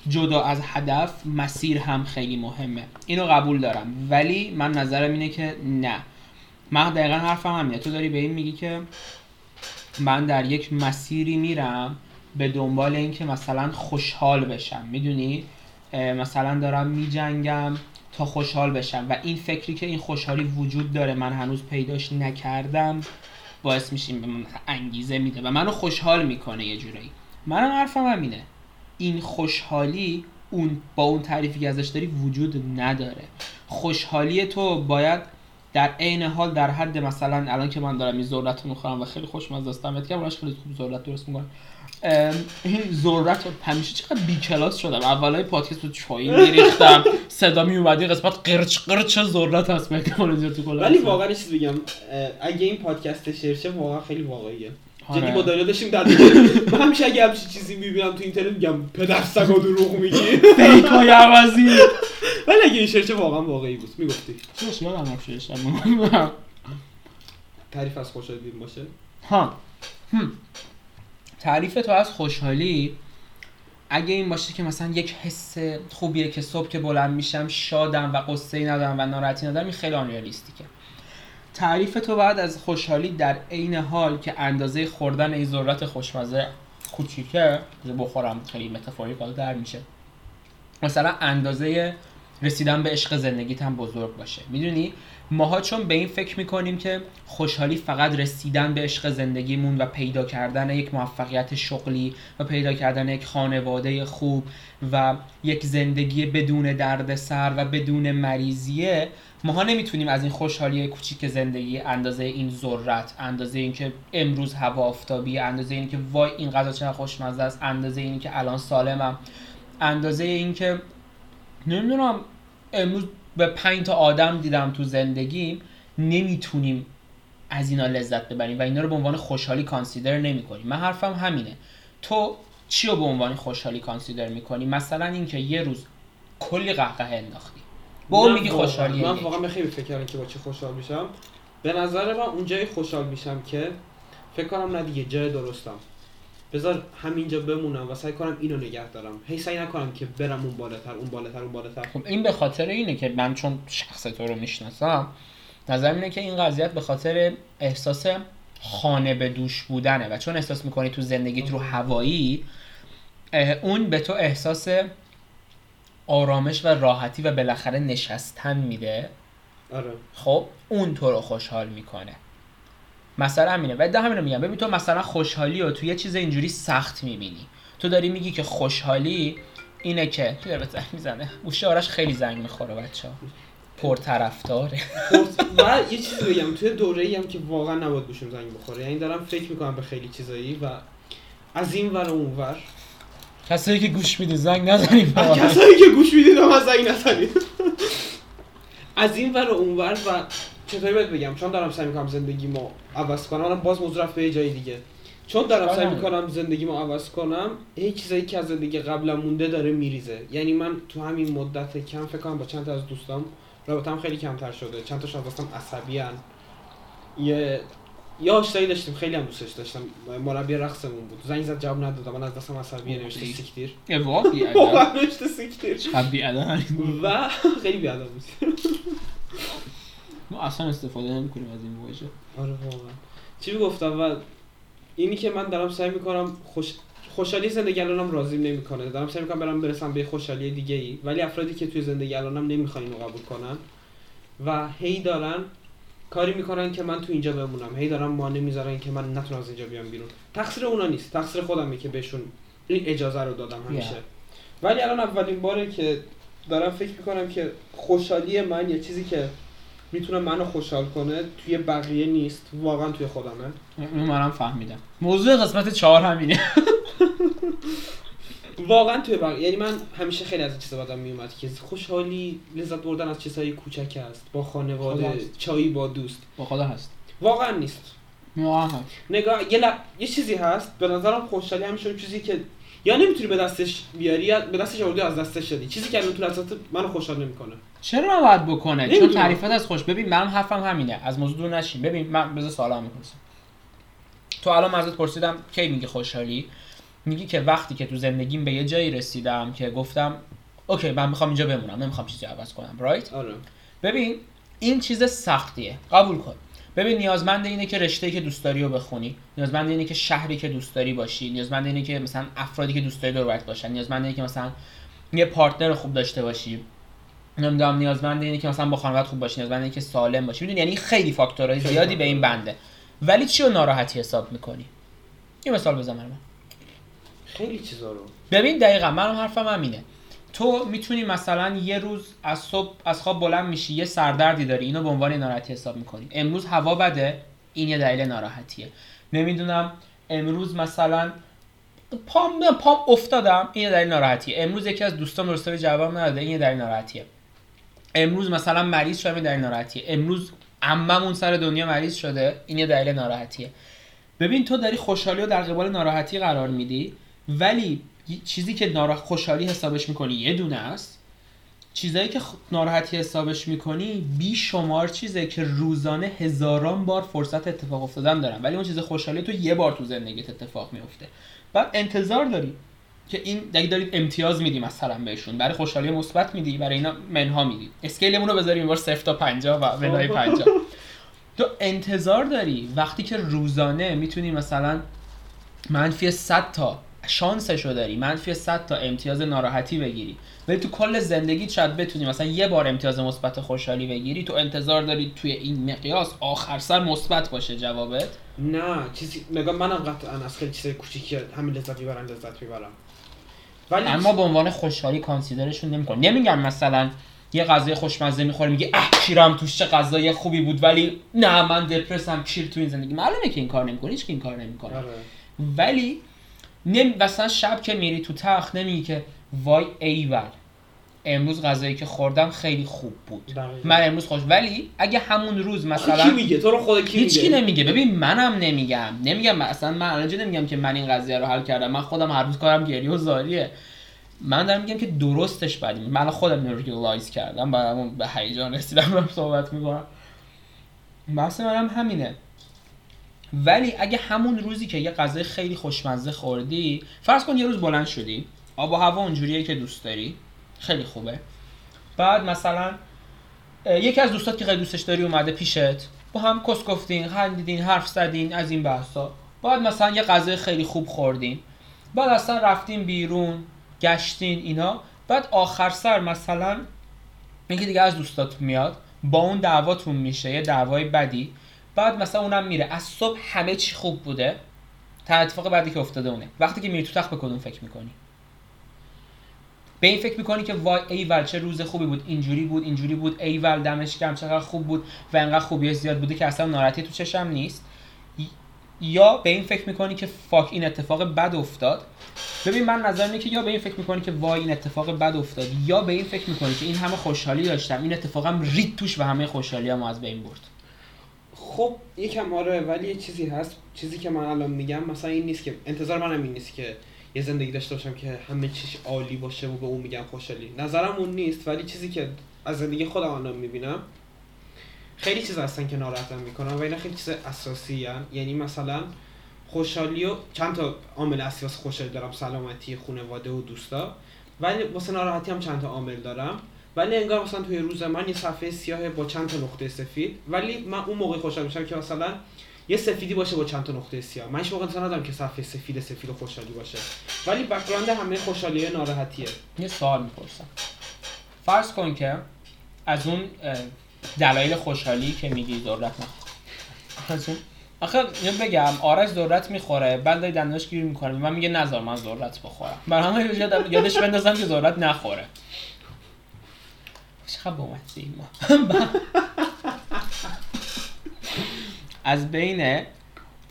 جدا از هدف مسیر هم خیلی مهمه. اینو قبول دارم. ولی من نظرم اینه که نه. من دقیقا حرفم همینه. تو داری به این میگی که من در یک مسیری میرم به دنبال اینکه مثلا خوشحال بشم. می‌دونی؟ مثلا دارم میجنگم تا خوشحال بشم. و این فکری که این خوشحالی وجود داره من هنوز پیداش نکردم باعث میشیم به من انگیزه میده. و منو خوشحال می‌کنه یه جورایی. منم حرفم همینه. این خوشحالی اون با اون تعریفی که ازش داری وجود نداره. خوشحالی تو باید در عین حال در حد مثلا الان که من دارم این ذرت رو می‌خورم و خیلی خوشمزه است دمت گرم خیلی خوب ذرت درست می‌کنم. این ذرت رو همیشه چقدر بی کلاس شدم. اولای پادکست رو چای میریختم صدا می اومدی قسمت قرچ قرچ ذرت هست کلا ولی واقعا چیز بگم اگه این پادکست شرشه واقعا خیلی واقعیه. آره. جدی با دایلا داشتیم در من همیشه اگه همچین چیزی می‌بینم تو اینترنت میگم پدر سگا دروغ میگی. فیک های عوضی ولی اگه این شرشه واقعا واقعی بود می‌گفتی. چیش یادم رفت تعریف از خوشحالی باشه؟ ها. هم. تعریف تو از خوشحالی اگه این باشه که مثلا یک حس خوبیه که صبح که بلند میشم شادم و قصه ای ندارم و ناراحتی ندارم این خیلی آنریالیستیکه. تعریف تو بعد از خوشحالی در عین حال که اندازه خوردن این ذرت خوشمزه کوچیکه بخورم خیلی متافوریکال در میشه. مثلا اندازه رسیدن به عشق زندگیت هم بزرگ باشه. می‌دونی؟ ماها چون به این فکر می‌کنیم که خوشحالی فقط رسیدن به عشق زندگیمون و پیدا کردن یک موفقیت شغلی و پیدا کردن یک خانواده خوب و یک زندگی بدون دردسر و بدون مریضیه ماها نمی‌تونیم از این خوشحالی کوچیک زندگی اندازه این ذرت اندازه اینکه امروز هوا آفتابی اندازه اینکه وای این غذا چقدر خوشمزه است اندازه اینکه الان سالمم اندازه اینکه نمی‌دونم امروز به پنج تا آدم دیدم تو زندگیم نمی‌تونیم از اینا لذت ببریم و اینا رو به عنوان خوشحالی کانسیدر نمی‌کنیم. من حرفم همینه. تو چی رو به عنوان خوشحالی کانسیدر می‌کنی؟ مثلا اینکه یه روز کلی قهقه انداختی. با اون میگی خوشحالی من واقعا به خیلی فکر کردم که با چی خوشحال میشم. به نظر من اونجایی خوشحال میشم که فکر کنم نه دیگه جای درستم. بذار همینجا بمونم و سعی کنم اینو نگه دارم. هی سعی نکنم که برم اون بالاتر اون بالاتر اون بالاتر. خب این به خاطر اینه که من چون شخص تو رو می‌شناسم نظرم اینه که این قضیت به خاطر احساس خانه به دوش بودنه و چون احساس می‌کنی تو زندگیت رو هوایی اون به تو احساس آرامش و راحتی و بالاخره نشستن میده. آره. خب اون تو رو خوشحال می‌کنه. مثلا همینه. و ده همینو میگم. ببین تو مثلا خوشحالی رو تو یه چیز اینجوری سخت می‌بینی. تو داری میگی که خوشحالی اینه که تو داره زنگ می‌زنه. گوشه آرش خیلی زنگ می‌خوره بچه ها پرطرفداره و یه چیزی بگم. توی دوره ای هم که واقعا نباید گوشم زنگ بخوره. یعنی دارم فکر می‌کنم به خیلی چیزایی و از این ور و اون ور. کسایی که گوش میدی زنگ نزنیم از کسایی که گوش می‌دید هم از زنگ نزنید از این ور و اون ور و چطوری بهت بگم؟ چون دارم سعی می‌کنم زندگیمو عوض کنم. الان باز موضوع رفت به یه جای دیگه. چون دارم سعی آره. می‌کنم زندگیمو عوض کنم یه چیزایی که از زندگی قبلا مونده داره میریزه. یعنی من تو همین مدت کم فکر کنم با چند تا از دوستام رابطم خیلی کمتر شده. چند تاشون دستم عصبی هن. یه یه آشنایی داشتیم خیلی هم دوستش داشتم. مربی رقصمون بود. زنگ زد جواب ندادم من از دستم عصبیه نوشته. سیکتیر. واقعی؟ نوشته سیکتیر. و خیلی بیادم بود. ما اصلا استفاده نمی‌کنیم از این واژه آره واقعا. چی می‌گفتم و اینی که من دارم سعی می‌کنم خوش خوشحالی زندگی الانم راضی نمی‌کنه. دارم سعی می‌کنم برم برسم به خوشحالی دیگه ای ولی افرادی که توی زندگی الانم نمی‌خوان اینو قبول کنن و هی دارن کاری می‌کنن که من تو اینجا بمونم. هی دارن مانع می‌ذارن که من نتونم از اینجا بیام بیرون. تقصیر اونا نیست. تقصیر خودمه که بهشون این اجازه رو دادم همیشه. ولی الان اولین باره که دارم فکر می‌کنم که خوشحالی من یه چیزی که می‌تونه منو خوشحال کنه توی بقیه نیست. واقعا توی خودمه. اون منم فهمیدم. موضوع قسمت چهار همینه. واقعا توی بقیه یعنی من همیشه خیلی از چیزا بدم میومد که خوشحالی لذت بردن از چیزهای کوچک است با خانواده. چایی با دوست. با خدا هست. واقعا نیست. واقعا نگاه یه, ل... یه چیزی هست. به نظرم خوشحالی همیشه اون چیزی که یا نمی‌تونی به دستش بیاری یا به دستش آوردی از دستش دادی. چیزی که الان تو لحظات منو خوشحال نمی‌کنه. چرا باید بکنه؟ چون. تعریفت از خوش. ببین منم حرفم همینه. از موضوع دور نشین. ببین من بذار سوالم می‌پرسم تو الان ازت پرسیدم کی میگی خوشحالی؟ میگی که وقتی که تو زندگیم به یه جایی رسیدم که گفتم اوکی من می‌خوام اینجا بمونم. نمی‌خوام چیزی عوض کنم رایت آره. ببین این چیز سختیه. قبول کن. ببین نیازمند اینه که رشته که دوست داری رو بخونی. نیازمند اینه که شهری که دوست داری باشی. نیازمند اینه که مثلا افرادی که دوست داری دور باشن. نیازمند اینه که مثلا یه پارتنر خوب داشته باشی. نمی‌دونم نیازمند اینه که مثلا با خانواده خوب باشی نیازمند اینه که سالم باشی. می‌دونی؟ یعنی خیلی فاکتورهای خیلی زیادی به این بنده. ولی چی رو ناراحتی حساب می‌کنی؟ یه مثال بزن برام خیلی چیزا رو. ببین دقیقا منم حرفم همینه. تو می‌تونی مثلا یه روز از صبح از خواب بلند میشی یه سردردی داری اینو به عنوان ناراحتی حساب می‌کنی. امروز هوا بده این یه دلیل ناراحتیه. نمی‌دونم امروز مثلا پام پام افتادم این یه دلیل ناراحتیه. امروز یکی از دوستام درسته به جواب نداده این یه دلیل ناراحتیه. امروز مثلا مریض شدم دلیل ناراحتیه. امروز عممون سر دنیا مریض شده این یه دلیل ناراحتیه. ببین تو داری خوشحالی رو در قبال ناراحتی قرار میدی ولی چیزی که نارا... خوشحالی حسابش می‌کنی یه دونه است. چیزایی که ناراحتی حسابش می‌کنی بی شمار چیزه که روزانه هزاران بار فرصت اتفاق افتادن دارن. ولی اون چیز خوشحالی تو یه بار تو زندگیت اتفاق میفته بعد انتظار داری. که این دیگه دارید امتیاز میدی مثلا بهشون. برای خوشحالی مثبت میدی برای اینا منها میدی. اسکیلمون رو بذاریم بار 0 تا 50 و منهای 50 تو انتظار داری وقتی که روزانه می‌تونی مثلا منفی 100 تا شانسشو داری منفی 100 تا امتیاز ناراحتی بگیری ولی تو کل زندگی شاید بتونی مثلا یه بار امتیاز مثبت خوشحالی بگیری تو انتظار داری توی این مقیاس آخر سر مثبت باشه جوابت؟ نه چیزی نگاه منم قطعا از خیلی چیزای کوچیکی همین لذت می‌برم لذت می‌برم. ولی اما به عنوان خوشحالی کانسیدرشون نمیکن نمیگم مثلا یه غذای خوشمزه می‌خوری میگه اه کیرم توش چه غذای خوبی بود ولی نه من دپرسم کیر تو این زندگی. معلومه که این کار نمی‌کنی هیچ کی این کار نمی‌کنه. آره. ولی نمی... مثلا شب که میری تو تخت نمیگی که وای ایول امروز غذایی که خوردم خیلی خوب بود. من امروز خوش ولی اگه همون روز کی مثلا میگه؟ تو رو خدا کی هیچ کی میگه نمیگه. ببین منم نمیگم. نمیگم اصلا من الان نمیگم که من این قضیه رو حل کردم؟ من خودم هر روز کارم گریه و زاریه. من دارم میگم که درستش بدیم من خودم اینو realize کردم بعدم به هیجان رسیدم دارم صحبت می‌کنم. بحث منم همینه. ولی اگه همون روزی که یه غذای خیلی خوشمزه خوردی فرض کن یه روز بلند شدی آب و هوا اونجوریه که دوست داری. خیلی خوبه. بعد مثلا یکی از دوستات که خیلی دوستش داری اومده پیشت با هم کس گفتین خندیدین حرف زدین از این بحثا. بعد مثلا یه غذای خیلی خوب خوردین. بعد اصلا رفتین بیرون گشتین اینا. بعد آخر سر مثلا یکی دیگه از دوستاتون میاد با اون دعواتون میشه یه دعوای بدی. بعد مثلا اونم میره. از صبح همه چی خوب بوده. تا اتفاق بعدی که افتاده اونه. وقتی که میری تو تخت به کدوم فکر می‌کنی؟ به این فکر می‌کنی که وای ایول چه روز خوبی بود اینجوری بود اینجوری بود ایول دمش گرم چقدر خوب بود و انقدر خوبی زیاد بوده که اصلا ناراحتی تو چشم نیست. یا به این فکر می‌کنی که فاک این اتفاق بد افتاد. ببین من نظر اینه که یا به این فکر می‌کنی که وای این اتفاق بد افتاد یا به این فکر می‌کنی که این همه خوشحالی داشتم این اتفاقم رید توش و همه خوشحالی از بین برد. خب یکم آره ولی یه چیزی هست چیزی که من الان میگم مثلا این نیست که انتظار منم این نیست که یه زندگی داشته باشم که همه چیش عالی باشه و به اون میگم خوشحالی. نظرم اون نیست ولی چیزی که از زندگی خودم الان می‌بینم خیلی چیز هستن که ناراحتم می‌کنن و اینا خیلی چیز اساسی هن. یعنی مثلا خوشحالی و چند تا عامل اصلی واسه خوشحالی دارم سلامتی خانواده و دوستا. ولی واسه ناراحتی هم چند تا عامل دارم. ولی انگار مثلا توی روز من یه صفحه سیاه با چند تا نقطه سفید. ولی من اون موقع خوشحال میشم که مثلا یه سفیدی باشه با چند تا نقطه سیاه. من هیچ موقع ندارم که صفحه سفید سفید و خوشحالی باشه. ولی بک‌گراند همه خوشحالی ناراحتیه. یه سوال می‌پرسم. فرض کن که از اون دلایل خوشحالی که میگی نه از اون آخه اینو بگم آرش ذرت می‌خوره بعد داری دنداش گیر می‌کنه. من میگه نذار من ذرت بخورم. برای همه یادش بندازم که ذرت نخوره. چقدر بامزه ما. از بین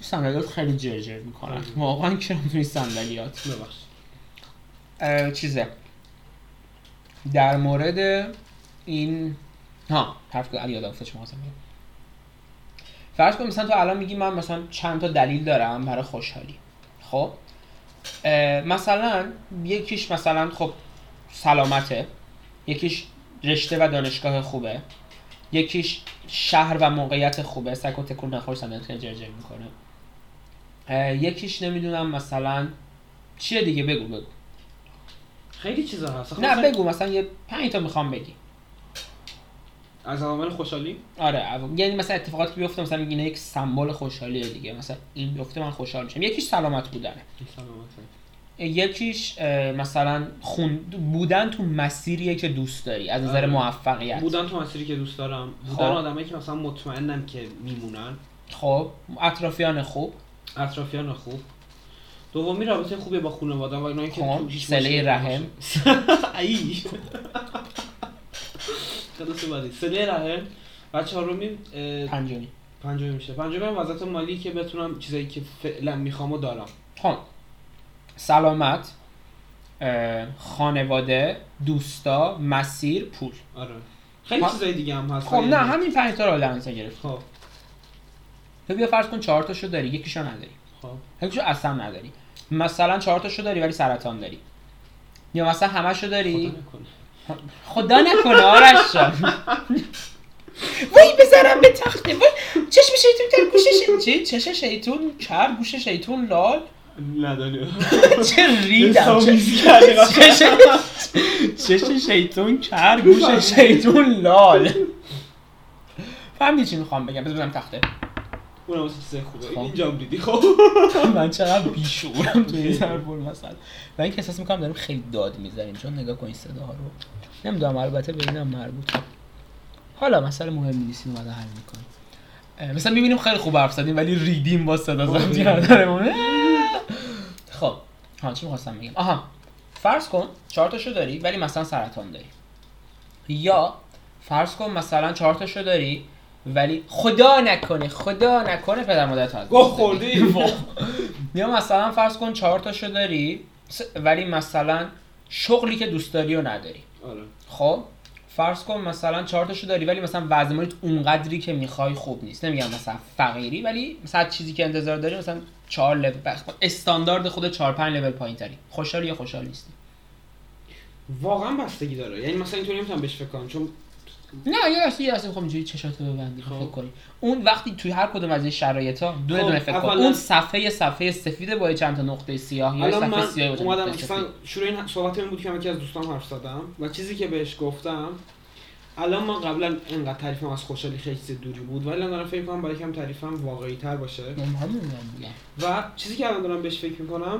صندلیات خیلی جرجر می‌کنن. واقعا که توی صندلیات چیزه. در مورد این ها حرف علی یادم افتاد بگم. فرض کن مثلا تو الان میگی من مثلا چند تا دلیل دارم برای خوشحالی. خب؟ مثلا یکیش مثلا خب سلامته. یکیش رشته و دانشگاه خوبه. یکیش شهر و موقعیت خوبه. سگ و تکون نخور صندلیات خیلی جرجر می‌کنه. یکیش نمی‌دونم مثلا چیه دیگه؟ بگو بگو. خیلی چیزا هست. نه بگو مثلا یه پنج تا می‌خوام بگی. از عوامل خوشحالی؟ آره اول- یعنی مثلا اتفاقاتی که بیفته مثلا اینا یک سمبل خوشحالیه دیگه. مثلا این بیفته من خوشحال میشم. یکیش سلامت بودنه. این سلامته. یکیش مثلا خون بودن تو مسیریه که دوست داری از نظر آره. موفقیت. بودن تو مسیری که دوست دارم. خب. بودن آدمایی که مثلا مطمئنم که میمونن. خب. اطرافیان خوب. اطرافیان خوب. دومی رابطه خوبی با خانواده و اینایی که خب، تو هیچ مشکلی رحم. ای. خلاص بعدی صله رحم. و چهارمی پنجمی. پنجمی میشه. پنجمی هم وضعیت مالی که بتونم چیزایی که فعلا می‌خوام و دارم. خب. سلامت خانواده دوستا مسیر پول. آره. خیلی ها- چیزای دیگه هم هست. خب نه همین پنج تا رو نظر گرفت. خب. تو بیا فرض کن چهار تاشو داری یکیشو نداری. خب. یکیشو اصلا نداری. مثلا چهار تاشو داری ولی سرطان داری. یا مثلا همشو داری؟ خدا نکنه. آرش جان. وای بذارم به تخته. وای چشم شیطون کر گوش شیطون چی؟ چش شیطون کر گوش شیطون لال. نداری چه ریدم چه- شیطون کر گوش شیطون لال. فهمیدی چی می‌خوام بگم؟ بذار بزنم تخته. اونم واسه چیزای خوبه. خب. اینجا هم دیدی خب. من چقدر بیشورم توی این ضرب المثل و اینکه احساس می‌کنم داریم خیلی داد می‌زنیم. چون نگاه کن این صداها رو. نمی‌دونم البته به اینم مربوطه. حالا مسئله مهم نیست اینو بعدا حل می‌کنیم. مثلا می‌بینیم خیلی خوب حرف زدیم ولی ریدیم با صدا کردنمون خب ها چی می‌خواستم بگم؟ آها فرض کن چهار تاشو داری ولی مثلا سرطان داری. یا فرض کن مثلا چهار تاشو داری ولی خدا نکنه خدا نکنه پدر مادرت از گوه. خوردی؟ یا مثلا فرض کن چهار تاشو داری ولی مثلا شغلی که دوست داری و نداری. آره. خب؟ فرض کن مثلا چهار تاشو داری ولی مثلا وضع مالیت اونقدری که می‌خوای خوب نیست. نمیگم مثلا فقیری ولی مثلا چیزی که انتظار داری مثلا چهار لول استاندارد خود چهار پنج لول پایین تری خوشحالی یا خوشحال نیستی؟ واقعا بستگی داره. یعنی مثلا اینطوری نمی‌تونم بهش فکر کنم چون نه یه دستی یه دستی می‌خوام اینجوری چشاتو ببندی خب. فکر کنی. اون وقتی توی هر کدوم از این شرایط ها دونه خب، دونه فکر کن. اون صفحه صفحه سفید با چند تا نقطه سیاه یا صفحه سیاه اومدم مثلا شروع این صحبت این بود که من یکی از دوستان حرف زدم و چیزی که بهش گفتم الان من قبلا انقدر تعریفم از خوشحالی خیلی چیز دوری بود ولی الان دارم فکر کنم برای کم تعریفم واقعی تر باشه و چیزی که الان دارم بهش فکر می‌کنم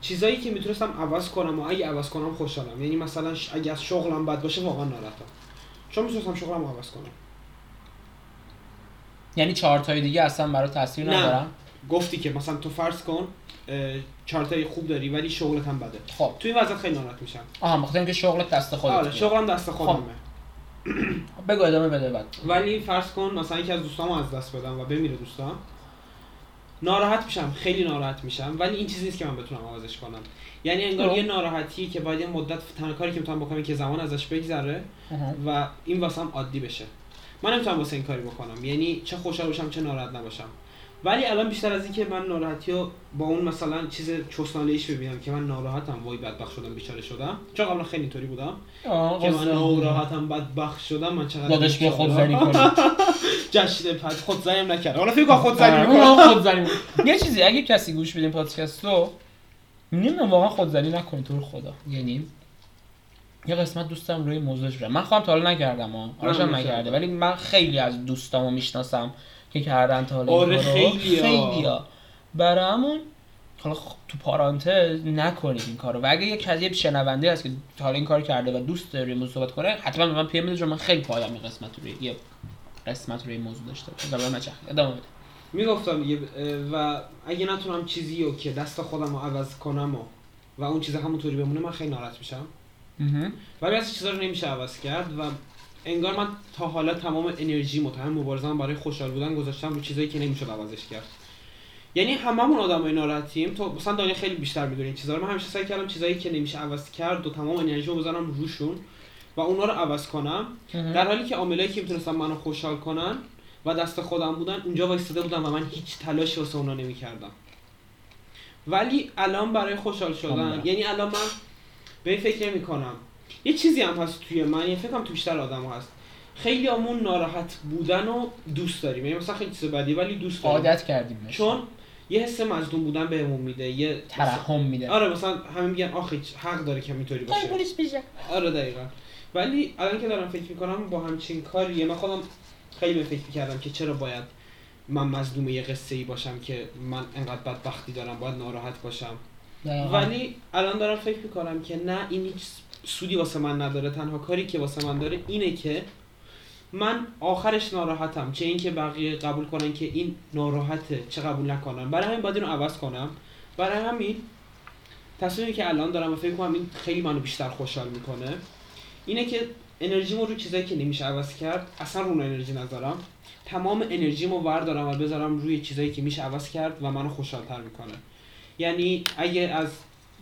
چیزایی که می‌تونستم عوض کنم و اگه عوض کنم خوشحالم. یعنی مثلا اگه از شغلم بد باشه واقعا ناراحتم. چون می‌تونستم شغلم عوض کنم؟ یعنی چهار تای دیگه اصلا برای تاثیر. ندارم گفتی که مثلا تو فرض کن چارتای خوب داری ولی شغلت هم بده. خب. تو این وضعیت خیلی ناراحت میشم. آها بخاطر اینکه شغلت دست خودت آره شغلم دست خودمه. بگو ادامه بده بعد. ولی فرض کن مثلا یکی از دوستامو از دست بدم و بمیره دوستام ناراحت میشم خیلی ناراحت میشم ولی این چیزی نیست که من بتونم عوضش کنم. یعنی انگار خب. یه ناراحتی که باید یه مدت تنها کاری که می‌تونم بکنم که زمان ازش بگذره. و این واسم عادی بشه. من نمی‌تونم واسه این کاری بکنم. یعنی چه خوشحال باشم چه ناراحت نباشم. ولی الان بیشتر از اینکه من ناراحتی رو با اون مثلا چیز چسنالیش ببینم که من ناراحتم وای بدبخت شدم بیچاره شدم. چون قبلا خیلی اینطوری بودم. که من. ناراحتم بدبخت شدم من چقدر داداش بیا بیچاره. خودزنی کنی. جشن پد خودزنی هم نکرد. حالا فکر کن خودزنی آره، می‌کنم. خودزنی می‌کنه. یه چیزی اگه کسی گوش بدین پادکست رو نمی‌دونم واقعا خودزنی نکنید تو خدا. یعنی یه قسمت دوستم روی موضوعش برم من خودم تا حالا نکردم ها نکرده. ولی من خیلی از دوستامو می‌شناسم. که کردن تا حالا آره،. خیلیا برای همون حالا خب تو پارانتز نکنید این کارو. و اگه یه کسی شنونده هست که تا حالا این کار کرده و دوست داره موضوع صحبت کنه حتما به من پی ام من خیلی پایدم این قسمت روی یه قسمت روی موضوع داشته باشه ادامه نچرخ ادامه بده. می‌گفتم دیگه و اگه نتونم چیزی رو که دست خودم رو عوض کنم و, و اون چیز همونطوری بمونه من خیلی ناراحت میشم. ولی از چیزا رو نمیشه عوض کرد و انگار من تا حالا تمام انرژی متهم مبارزم برای خوشحال بودن گذاشتم رو چیزایی که نمیشه عوضش کرد. یعنی هممون آدمای ناراحتیم. تو مثلا دنیا خیلی بیشتر می‌دونه این چیزا رو. من همیشه سعی کردم چیزایی که نمیشه عوض کرد و تمام انرژی رو بذارم روشون و اونا رو عوض کنم. در حالی که عاملایی که می‌تونستن منو خوشحال کنن و دست خودم بودن اونجا وایستاده بودم و من هیچ تلاشی واسه اونا نمی‌کردم. ولی الان برای خوشحال شدن. یعنی الان من به این فکر نمی کنم یه چیزی هم هست توی من یه فکرم تو بیشتر آدم هست. خیلی همون ناراحت بودن رو دوست داریم. یعنی مثلا خیلی چیز بدی ولی دوست داریم. عادت کردیم. چون یه حس مظلوم بودن بهمون میده یه ترحم میده. آره مثلا همه میگن آخه حق داره که اینطوری باشه. آره دقیقا. ولی الان که دارم فکر می‌کنم با همچین کاریه من خودم خیلی به فکر می‌کردم که چرا باید من مظلوم یه قصه ای باشم که من انقدر بدبختی دارم باید ناراحت باشم. دقیقاً. ولی الان دارم فکر می‌کنم که نه این هیچ سودی واسه من نداره تنها کاری که واسه من داره اینه که من آخرش ناراحتم. چه اینکه بقیه قبول کنن که این ناراحته چه قبول نکنن. برای همین باید اینو عوض کنم. برای همین تصمیمی که الان دارم و فکر کنم این خیلی منو بیشتر خوشحال می‌کنه اینه که انرژیمو رو چیزایی که نمیشه عوض کرد اصلا رو انرژی نذارم. تمام انرژیمو وردارم و بذارم روی چیزایی که میشه عوض کرد و منو خوشحالتر می‌کنه. یعنی اگه از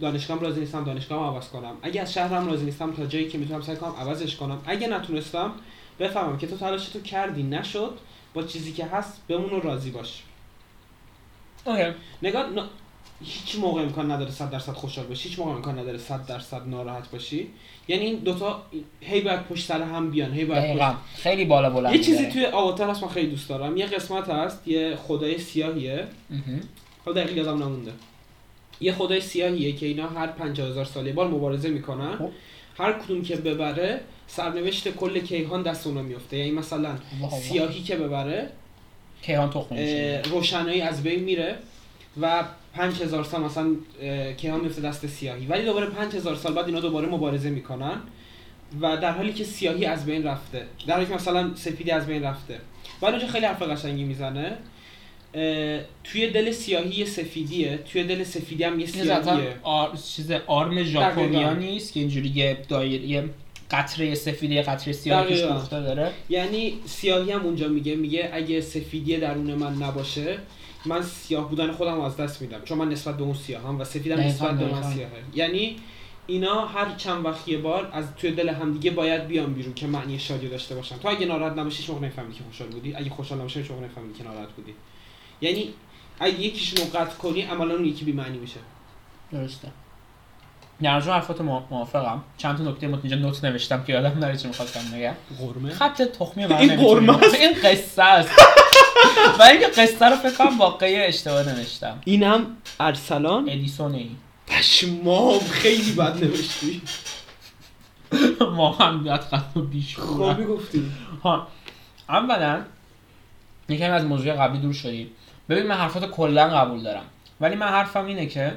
دانشگاهم راضی نیستم دانشگاهم عوض کنم. اگه از شهرم راضی نیستم تا جایی که می‌تونم سعی کنم عوضش کنم. اگه نتونستم بفهمم که تو تلاش تو کردی نشد. با چیزی که هست بمون و راضی باش. اوکی. نگاه ن... هیچ موقع امکان نداره 100 درصد خوشحال باشی. هیچ موقع امکان نداره 100 درصد ناراحت باشی. یعنی این دوتا هی باید پشت سر هم بیان هی باید پشت... خیلی بالا بلند یه چیزی. توی آواتار هست من خیلی دوست دارم. یه قسمت هست یه خدای سیاهیه. حالا دقیق یادم نمونده. یه خدای سیاهیه که اینا هر 50000 سال یه بار مبارزه می‌کنن. خب. هر کدوم که ببره سرنوشت کل کیهان دست اونا میفته. یعنی مثلا. سیاهی که ببره کیهان تخم روشنایی از بین میره و 5000 سال مثلا کیهان میفته دست سیاهی. ولی دوباره 5000 سال بعد اینا دوباره مبارزه می‌کنن و در حالی که سیاهی از بین رفته. در حالی که مثلا سفیدی از بین رفته. ولی اونجا خیلی حرف قشنگی می‌زنه. توی دل سیاهی یه سفیدیه. توی دل سفیدی هم یه سیاهیه. آر... چیز آرم ژاپنیا. نیست که اینجوری یه دایر یه قطره سفید یه قطره سیاه توش دقیقاً. پوخته داره؟ یعنی سیاهی هم اونجا میگه میگه اگه سفیدی درون من نباشه من سیاه بودن خودم از دست میدم. چون من نسبت به اون سیاهم و سفیدم نسبت به من. سیاهه. یعنی اینا هر چند وقت یه بار از توی دل همدیگه باید بیان بیرون که معنی شادی داشته باشن. تو اگه ناراحت نباشی هیچ موقع نفهمی که خوشحال بودی. اگه خوشحال نباشی هیچ موقع نفهمی که ناراحت بودی. یعنی اگه یکیشون رو قطع کنی عملا اون یکی بی معنی میشه. درسته. در مجموع حرفات مو- موافقم. چند تا نکته مت- اینجا نوت نوشتم که یادم نره چی می‌خواستم بگم قرمه؟ خط تخمی من این قرمه. این قصه است. و اینکه قصه رو فکر کنم واقعی اشتباه نوشتم. اینم ارسلان؟ ادیسون ای. پشمام خیلی بد نوشتی. ما هم بیاد خط رو بیش خوابی گفتی ها اولا یکم از موضوع قبلی دور شدیم. ببین من حرفات کلا قبول دارم. ولی من حرفم اینه که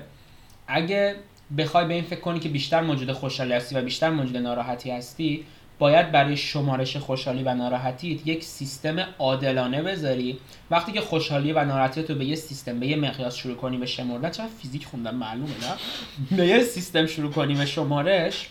اگه بخوای به این فکر کنی که بیشتر موجود خوشحالی هستی و بیشتر موجود ناراحتی هستی باید برای شمارش خوشحالی و ناراحتیت یک سیستم عادلانه بذاری. وقتی که خوشحالی و ناراحتی تو به یه سیستم به یه مقیاس شروع کنی به شمردن چرا فیزیک خوندم معلومه نه؟ به یه سیستم شروع کنی به شمارش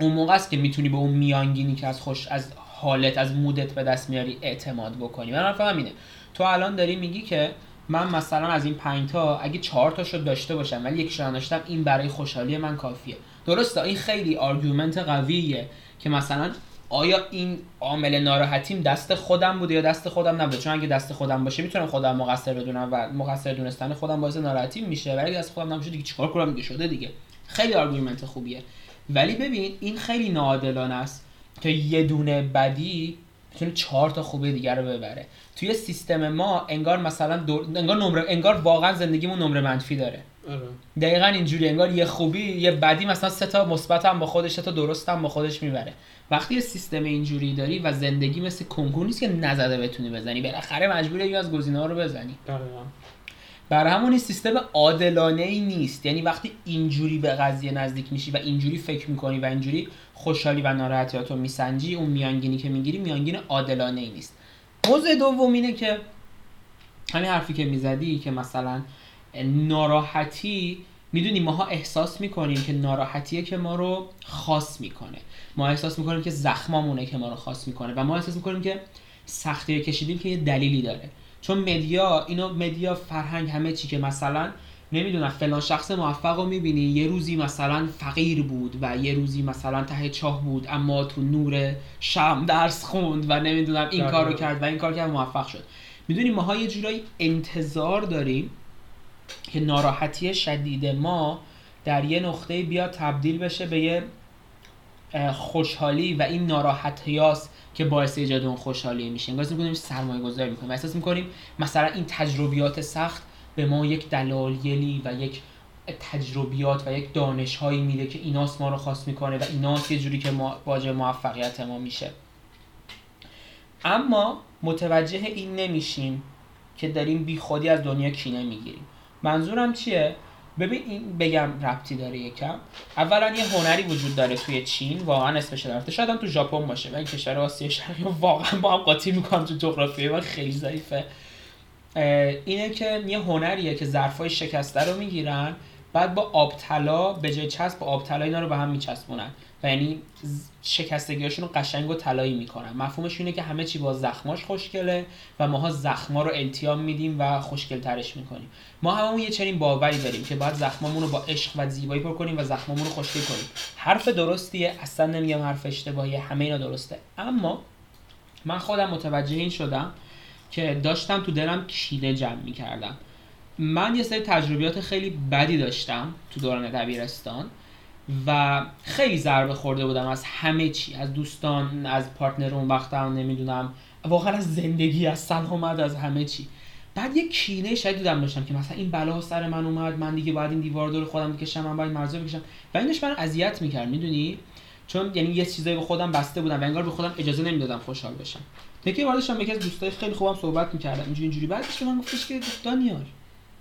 اون موقع است که می‌تونی به اون میانگینی که از خوش از حالت از مودت به دست میاری اعتماد بکنی. من حرفم اینه تو الان داری میگی که من مثلا از این پنج تا اگه چهار تاشو داشته باشم ولی یکیشو نداشتم این برای خوشحالی من کافیه. درسته این خیلی argument قویه که مثلا آیا این عامل ناراحتیم دست خودم بوده یا دست خودم نبوده؟ چون اگه دست خودم باشه می‌تونم خودم مقصر بدونم و مقصر دونستن خودم باعث ناراحتیم میشه ولی اگه دست خودم نباشه دیگه چیکار کنم؟ دیگه شده دیگه. خیلی argument خوبیه. ولی ببین این خیلی ناعادلانه است که یه دونه بدی می‌تونه چهار تا خوبی دیگر رو ببره. توی سیستم ما انگار مثلا دور... انگار نمره انگار واقعا زندگیمون نمره منفی داره. آره. دقیقا اینجوری انگار یه خوبی یه بدی مثلا سه تا مثبت هم با خودش سه تا درست هم با خودش می‌بره. وقتی یه سیستم اینجوری داری و زندگی مثل کنکور نیست که نزده بتونی بزنی. بالاخره مجبوری یه از گزینه‌ها رو بزنی. دقیقا. بر همون این سیستم عادلانه ای نیست. یعنی وقتی اینجوری به قضیه نزدیک میشی و اینجوری فکر می‌کنی و اینجوری خوشحالی و ناراحتیات رو میسنجی اون میانگینی که می‌گیری میانگین عادلانه ای نیست. موضوع دوم اینه که همین حرفی که می‌زدی که مثلا ناراحتی می‌دونی ماها احساس می‌کنیم که ناراحتیه که ما رو خاص می‌کنه. ما احساس می‌کنیم که زخمامونه که ما رو خاص می‌کنه و ما احساس می‌کنیم که سختی کشیدیم که یه دلیلی داره. چون مدیا اینو مدیا فرهنگ همه چی که مثلا نمی‌دونم فلان شخص موفق رو می‌بینی یه روزی مثلا فقیر بود و یه روزی مثلا ته چاه بود اما تو نور شم درس خوند و نمی‌دونم این کار رو کرد و این کار کرد موفق شد. می‌دونی ماها یه جورایی انتظار داریم که ناراحتی شدید ما در یه نقطه بیاد تبدیل بشه به یه خوشحالی و این ناراحتیاست. که باعث ایجاد اون خوشحالی میشه. انگار می‌کنیم سرمایه گذاری می‌کنیم. و احساس می‌کنیم مثلا این تجربیات سخت به ما یک دلایلی و یک تجربیات و یک دانش هایی میده که ایناست ما رو خاص می‌کنه و ایناست یه جوری که ما واجه موفقیت ما میشه. اما متوجه این نمیشیم که داریم بی خودی از دنیا کینه می‌گیریم. منظورم چیه؟ ببین این بگم ربطی داره یکم. اولا یه هنری وجود داره توی چین واقعا اسمش داره شاید هم تو ژاپن باشه من کشور آسیا شرقی واقعا با هم قاطی می‌کنم تو جغرافیای من خیلی ضعیفه. اینه که یه هنریه که ظرفای شکسته رو می‌گیرن بعد با آب طلا به جای چسب با آب طلا اینا رو به هم میچسبونن. و یعنی شکستگیاشون رو قشنگ و طلایی می‌کنن. مفهومش اینه که همه چی با زخماش خوشگله و ماها زخما رو التیام میدیم و خوشگل ترش می‌کنیم. ما هممون یه چنین باوری داریم که باید زخمامون رو با عشق و زیبایی پر کنیم و زخمامون رو خوشگل کنیم. حرف درستیه اصلا نمیگم حرف اشتباهیه همه اینا درسته. اما من خودم متوجه این شدم که داشتم تو دلم کینه جمع می‌کردم. من یه سری تجربیات خیلی بدی داشتم تو دوران دبیرستان. و خیلی ضربه خورده بودم از همه چی از دوستان از پارتنر اون وقتم نمی‌دونم. واقعا از زندگی از سلامت از همه چی. بعد یه کینه شدیدم داشتم که مثلا این بلا سر من اومد من دیگه باید این دیوار دور خودم بکشم من باید مرزا بکشم. و اینش من اذیت می‌کرد می‌دونی؟ چون یعنی یه چیزایی به خودم بسته بودم و انگار به خودم اجازه نمی‌دادم خوشحال بشم. یکی واردشم یکی از دوستای خیلی خوبم صحبت می‌کردم اینجوری اینجوری. بعدش من گفتش که دانیال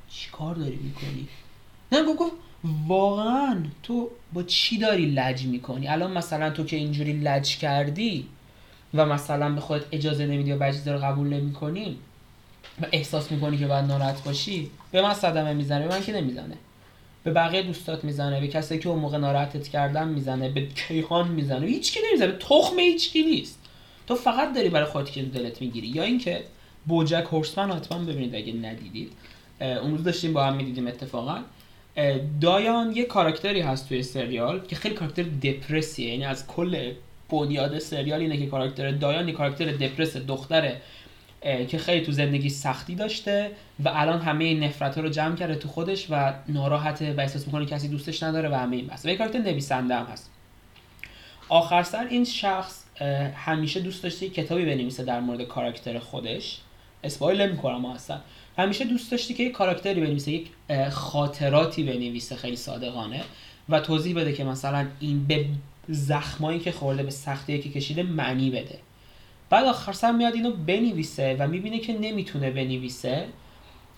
چیکار داری می‌کنی؟ نه گفت واقعا تو با چی داری لج می‌کنی؟ الان مثلا تو که اینجوری لج کردی و مثلا به خودت اجازه نمیدی و بعضی رو قبول نمی‌کنی و احساس می‌کنی که باید ناراحت باشی به من صدمه می‌زنه به من که نمی‌زنه؟ به بقیه دوستات می‌زنه به کسی که اون موقع ناراحتت کردن می‌زنه به کیهان می‌زنه؟ هیچ کی نمی‌زنه تخم هیچ کی نیست. تو فقط داری برای خودت که دلت می‌گیری یا اینکه بوجک هورسمن حتما ببینید اگه ندیدید. اون روز داشتیم با هم می‌دیدیم اتفاقا. دایان یه کاراکتری هست توی سریال که خیلی کاراکتر دپرسیه. یعنی از کل بنیاد سریال اینه که کاراکتر دایان یه کاراکتر دپرس دختره که خیلی تو زندگی سختی داشته و الان همه نفرت رو جمع کرده تو خودش و ناراحته و احساس می‌کنه کسی دوستش نداره و همه این بس و یه کاراکتر نویسنده هم هست. آخر سر این شخص همیشه دوست داشته کتابی بنویسه در مورد کاراکتر خودش. اسپایل نمی‌کنم اصلا. همیشه دوست داشتی که یک کاراکتری بنویسه یک خاطراتی بنویسه خیلی صادقانه و توضیح بده که مثلا این به زخمایی که خورده به سختی که کشیده معنی بده. بعد آخر سر میاد اینو بنویسه و می‌بینه که نمی‌تونه بنویسه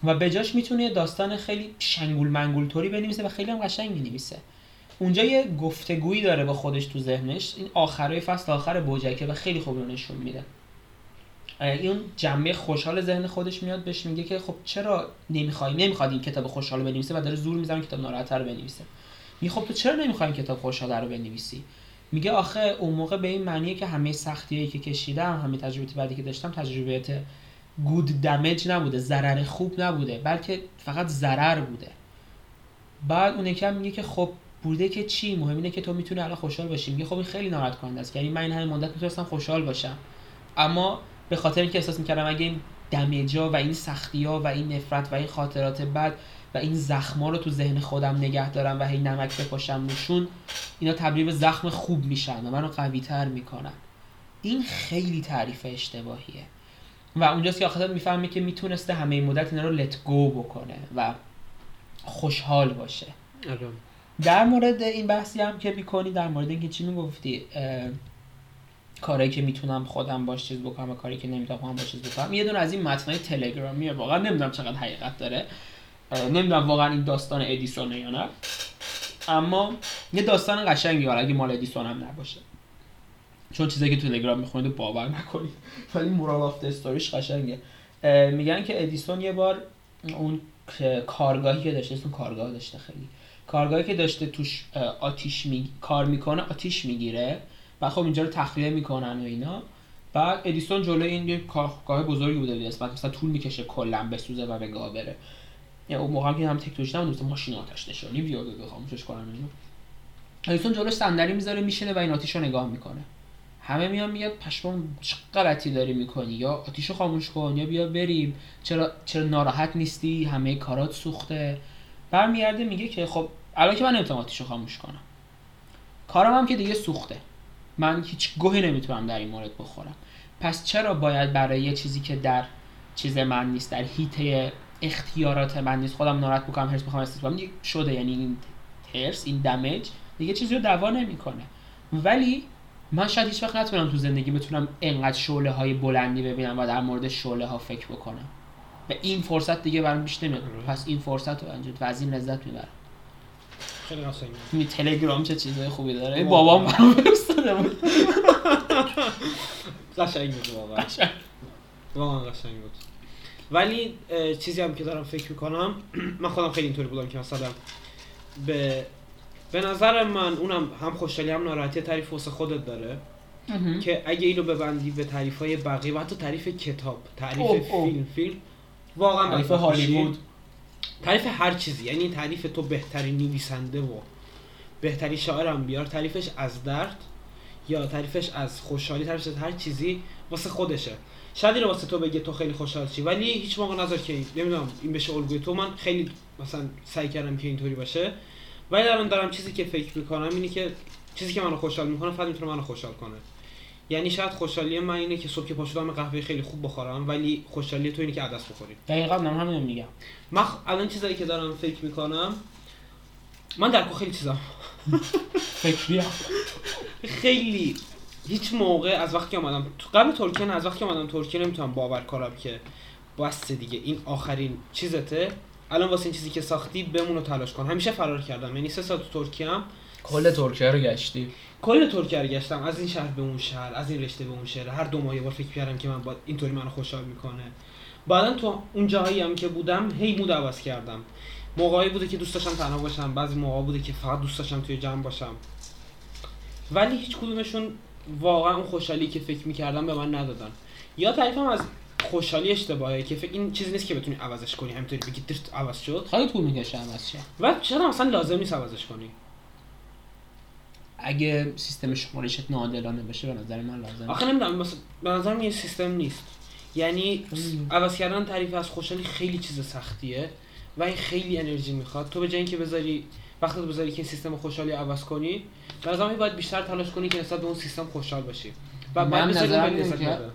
و به جاش می‌تونه داستان خیلی شنگول منگول طوری بنویسه و خیلی هم قشنگ می‌نویسه اونجا یه گفتگویی داره با خودش تو ذهنش. این آخرای فصل آخر بوجکه و خیلی خوب رو نشون میده. این جنبه خوشحال ذهن خودش میاد بهش میگه که خب چرا نمی‌خوای؟ نمی‌خواد این کتاب خوشحال رو بنویسه و داره زور می‌زنه کتاب ناراحت رو بنویسه. میگه خب تو چرا نمی‌خوای کتاب خوشحال رو بنویسی؟ میگه آخه اون موقع به این معنیه که همه سختیایی که کشیدم همه تجربه بعدی که داشتم تجربیات گود دمیج نبوده ضرر خوب نبوده بلکه فقط ضرر بوده. بعد اون یکم میگه که خب بوده که چی؟ مهم اینه که تو می‌تونی الان خوشحال باشی. میگه خب این خیلی ناراحت کننده است. یعنی من این همه مدت می‌تونستم خوشحال باشم. اما به خاطر اینکه احساس می‌کردم اگه این دمیجا و این سختی ها و این نفرت و این خاطرات بد و این زخما رو تو ذهن خودم نگه دارم و هی نمک بپاشم روشون اینا تبدیل به زخم خوب میشن و منو قوی تر می‌کنن. این خیلی تعریف اشتباهیه. و اونجاست که آخرت می‌فهمی که می‌تونسته همه مدت اینا رو لت گو بکنه و خوشحال باشه. آره. در مورد این بحثی هم که می‌کنی در مورد اینکه چی می‌گفتی کاری که می‌تونم خودم باش چیز بکنم و کاری که نمی‌تونم باش چیز بکنم. یه دونه از این متنای تلگرامیه واقعا نمی‌دونم چقدر حقیقت داره. نمی‌دونم واقعا این داستان ادیسونه یا نه. اما یه داستان قشنگی حالا اگه مال ادیسون هم نباشه. چون چیزایی که تو تلگرام می‌خونید باور نکنید. ولی مورال آف استوریش قشنگه. میگن که ادیسون یه بار اون کارگاهی که داشته اسم کارگاه داشته خیلی. کارگاهی که داشته توش آتیش می... کار می‌کنه آتیش می‌گیره. و خب اینجا رو تخلیه می‌کنن و اینا. بعد ادیسون جلوی این یه کارگاه بزرگی بوده بعد مثلا طول می‌کشه کلا بسوزه و به گاه بره. یعنی اون موقع که هم تکنولوژی نبود مثلا ماشین آتش نشانی بیاد و خاموشش کنن اینا ادیسون جلو صندلی می‌ذاره میشینه و این آتیش رو نگاه می‌کنه. همه میان میگن پشمام چه غلطی داری می‌کنی؟ یا آتیش رو خاموش کن یا بیا بریم. چرا چرا ناراحت نیستی؟ همه کارات سوخته. برمیگرده میگه که خب الان که من نمی‌تونم آتیش رو خاموش کنم. کارم هم که دیگه سوخته. من هیچ گوهی نمی‌تونم در این مورد بخورم. پس چرا باید برای یه چیزی که در چیز من نیست در هیته اختیارات من نیست خودم ناراحت بکنم هرس بخوام استفاده کنم شده یعنی این هرس این دمیج دیگه چیزی رو دوا نمی‌کنه. ولی من شاید هیچ وقت نتونم تو زندگی بتونم انقدر شعله های بلندی ببینم و در مورد شعله ها فکر بکنم. و این فرصت دیگه برام بیش نمیاد. پس این فرصت رو انجام و از این لذت می‌برم. خیلی قشنگه می تلگرام چه چیزای خوبی داره. بابام برام فرستاده بود قشنگ بود واقعا قشنگ. واقعا قشنگ بود ولی چیزی هم که دارم فکر می‌کنم من خودم خیلی اینطوری بودم که مثلا به به نظر من اونم هم خوشحالی هم ناراحتی تعریف واسه خودت داره. که اگه اینو ببندی به تعریف های بقیه و حتی تعریف کتاب تعریف. فیلم فیلم واقعا تعریف. هالیوود تعریف هر چیزی یعنی تعریف تو بهترین نویسنده و بهترین شاعرم بیار تعریفش از درد یا تعریفش از خوشحالی تعریفش از هر چیزی واسه خودشه. شاید اینو واسه تو بگه تو خیلی خوشحال چی ولی هیچ موقع نذار که نمی‌دونم این بشه الگوی تو. من خیلی مثلا سعی کردم که اینطوری باشه. ولی الان دارم چیزی که فکر می‌کنم اینه که چیزی که منو خوشحال می‌کنه فقط می‌تونه منو خوشحال کنه. یعنی شاید خوشحالی من اینه که صبح که پا شدم قهوه خیلی خوب بخورم ولی خوشحالی تو اینه که عدس بخوری. دقیقا من همین میگم. من خ- الان چیزایی که دارم فکر می‌کنم من در خیلی چیزا فکری خیلی. هیچ موقع از وقتی که اومدم قبل ترکیه از وقتی که اومدم ترکیه نمی‌تونم باور کنم که بس دیگه این آخرین چیزته. الان واسه این چیزی که ساختی بمون و تلاش کن. همیشه فرار کردم. یعنی سه سال تو ترکیه هم کل ترکیه رو گشتی؟ کل ترکیه رو گشتم. از این شهر به اون شهر از این رشته به اون شهر. هر دو ماه یه بار فکر کردم که من با اینطوری منو خوشحال می‌کنه. بعدا تو اون جاهایی هم که بودم هی مود عوض کردم. موقعی بوده که دوست داشتم تنها باشم. بعضی موقع بوده که فقط دوست داشتم توی جمع باشم. ولی هیچ کدومشون واقعا اون خوشحالی که فکر می‌کردم به من ندادن. یا تعریفم از خوشحالی اشتباهه که فکر این چیزی نیست که بتونی عوضش کنی. همینطوری بگی درست عوض شد. خیلی طول می‌کشه عوض شه. و چرا اصلا لازم نیست عوضش کنی. اگه سیستم شمارشت ناعادلانه بشه به نظر من لازم آخه نمی‌دونم مثلا به نظرم یه سیستم نیست. یعنی. عوض کردن تعریف از خوشحالی خیلی چیز سختیه و این خیلی انرژی می‌خواد. تو به جای اینکه بذاری وقتی تو بذاری که این سیستم خوشحالی عوض کنی به نظرم باید بیشتر تلاش کنی که نسبت به اون سیستم خوشحال باشی. و من نظرم.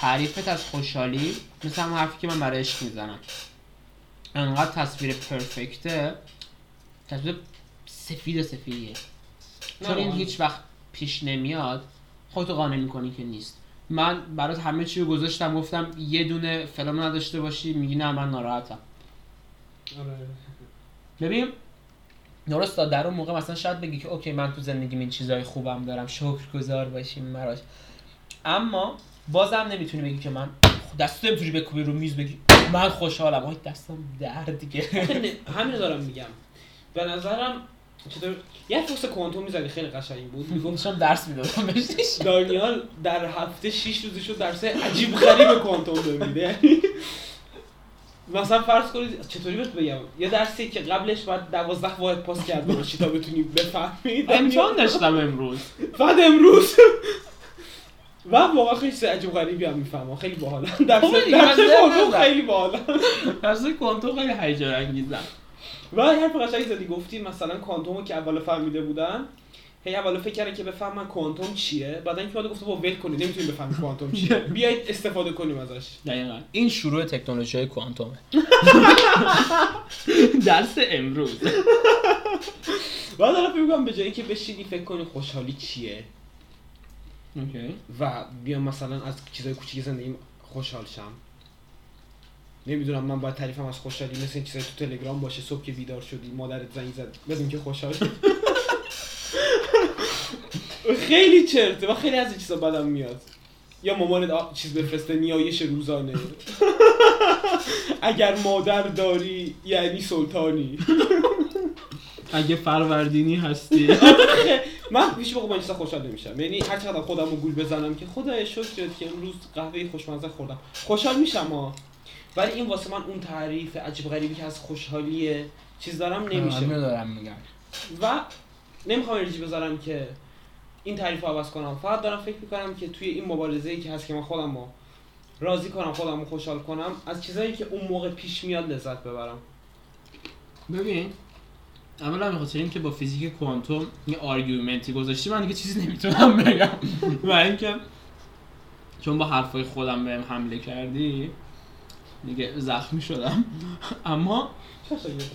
تعریفت از خوشحالی مثل همون حرفی که من برای عشق می‌زنم. انقدر تصویر پرفکته. تصویر سفید سفیدیه. نه چون این. هیچ وقت پیش نمیاد خودتو قانع می‌کنی که نیست. من برات همه چی رو گذاشتم گفتم یه دونه فلان نداشته باشی میگی نه من ناراحتم. آره. ببین درست در اون موقع مثلا شاید بگی که اوکی من تو زندگیم این چیزای خوبم دارم شکرگزار باشیم مراش. اما بازم نمی‌تونی بگی که من دست نمی‌تونی بکوبی رو میز بگی. من خوشحالم. آی دستم درد دیگه. همین دارم میگم. به نظرم چطور؟ یه فوس کوانتوم می‌زدی خیلی قشنگ بود. می‌گفت می‌گفتم درس می‌دادم بهش دانیال در هفته 6 روزشو درس عجیب غریب کوانتوم میده مثلا فرض کنید چطوری بهت بگم؟ یه درسی که قبلش باید 12 واحد پاس کرده باشی تا بتونی بفهمی. امتحان داشتم امروز. بعد امروز. و واقعا خیلی چیز عجیب غریبی هم می‌فهمم. خیلی باحال درس خب درس کوانتوم. خیلی باحال درس کوانتوم خیلی هیجان انگیزم و یه حرف قشنگی زدی گفتی مثلا کوانتومو که اول فهمیده بودن هی اول فکر کردن که بفهمن کوانتوم چیه بعدا اینکه بعد گفته با ول کنید نمی‌تونیم بفهمیم کوانتوم چیه. بیایید استفاده کنیم ازش. دقیقا. این شروع تکنولوژی های کوانتومه. درس امروز. بعد فکر می‌کنم به جای اینکه بشینی فکر کنی خوشحالی چیه. اوکی. و بیام مثلا از چیزای کوچیک زندگیم خوشحال شم. نمی‌دونم من باید تعریفم از خوشحالی مثل این چیزای تو تلگرام باشه صبح که بیدار شدی مادرت زنگ زد. بدون که خوشحال. خیلی چرته و خیلی از این چیزا بدم میاد. یا مامانت آ- چیز بفرسته نیایش روزانه. اگر مادر داری یعنی سلطانی. اگه فروردینی هستی. من هیچ موقع با این چیزا خوشحال نمیشم. یعنی هر چقدر خودم رو گول بزنم که خدای شکرت که امروز قهوه خوشمزه خوردم. خوشحال میشم ها ولی این واسه من اون تعریف عجیب غریبی که از خوشحالیه چیز دارم نمیشه. دارم میگم. و نمی‌خوام انرژی بذارم که این تعریف رو عوض کنم. فقط دارم فکر می‌کنم که توی این مبارزه ای که هست که من خودم رو راضی کنم خودم رو خوشحال کنم از چیزایی که اون موقع پیش میاد لذت ببرم. ببین اولا به خاطر اینکه با فیزیک کوانتوم یه آرگومنتی گذاشتی من دیگه چیزی نمی‌تونم بگم. و اینکه چون با حرفای خودم بهم حمله کردی دیگه زخمی شدم. اما خوبیه؟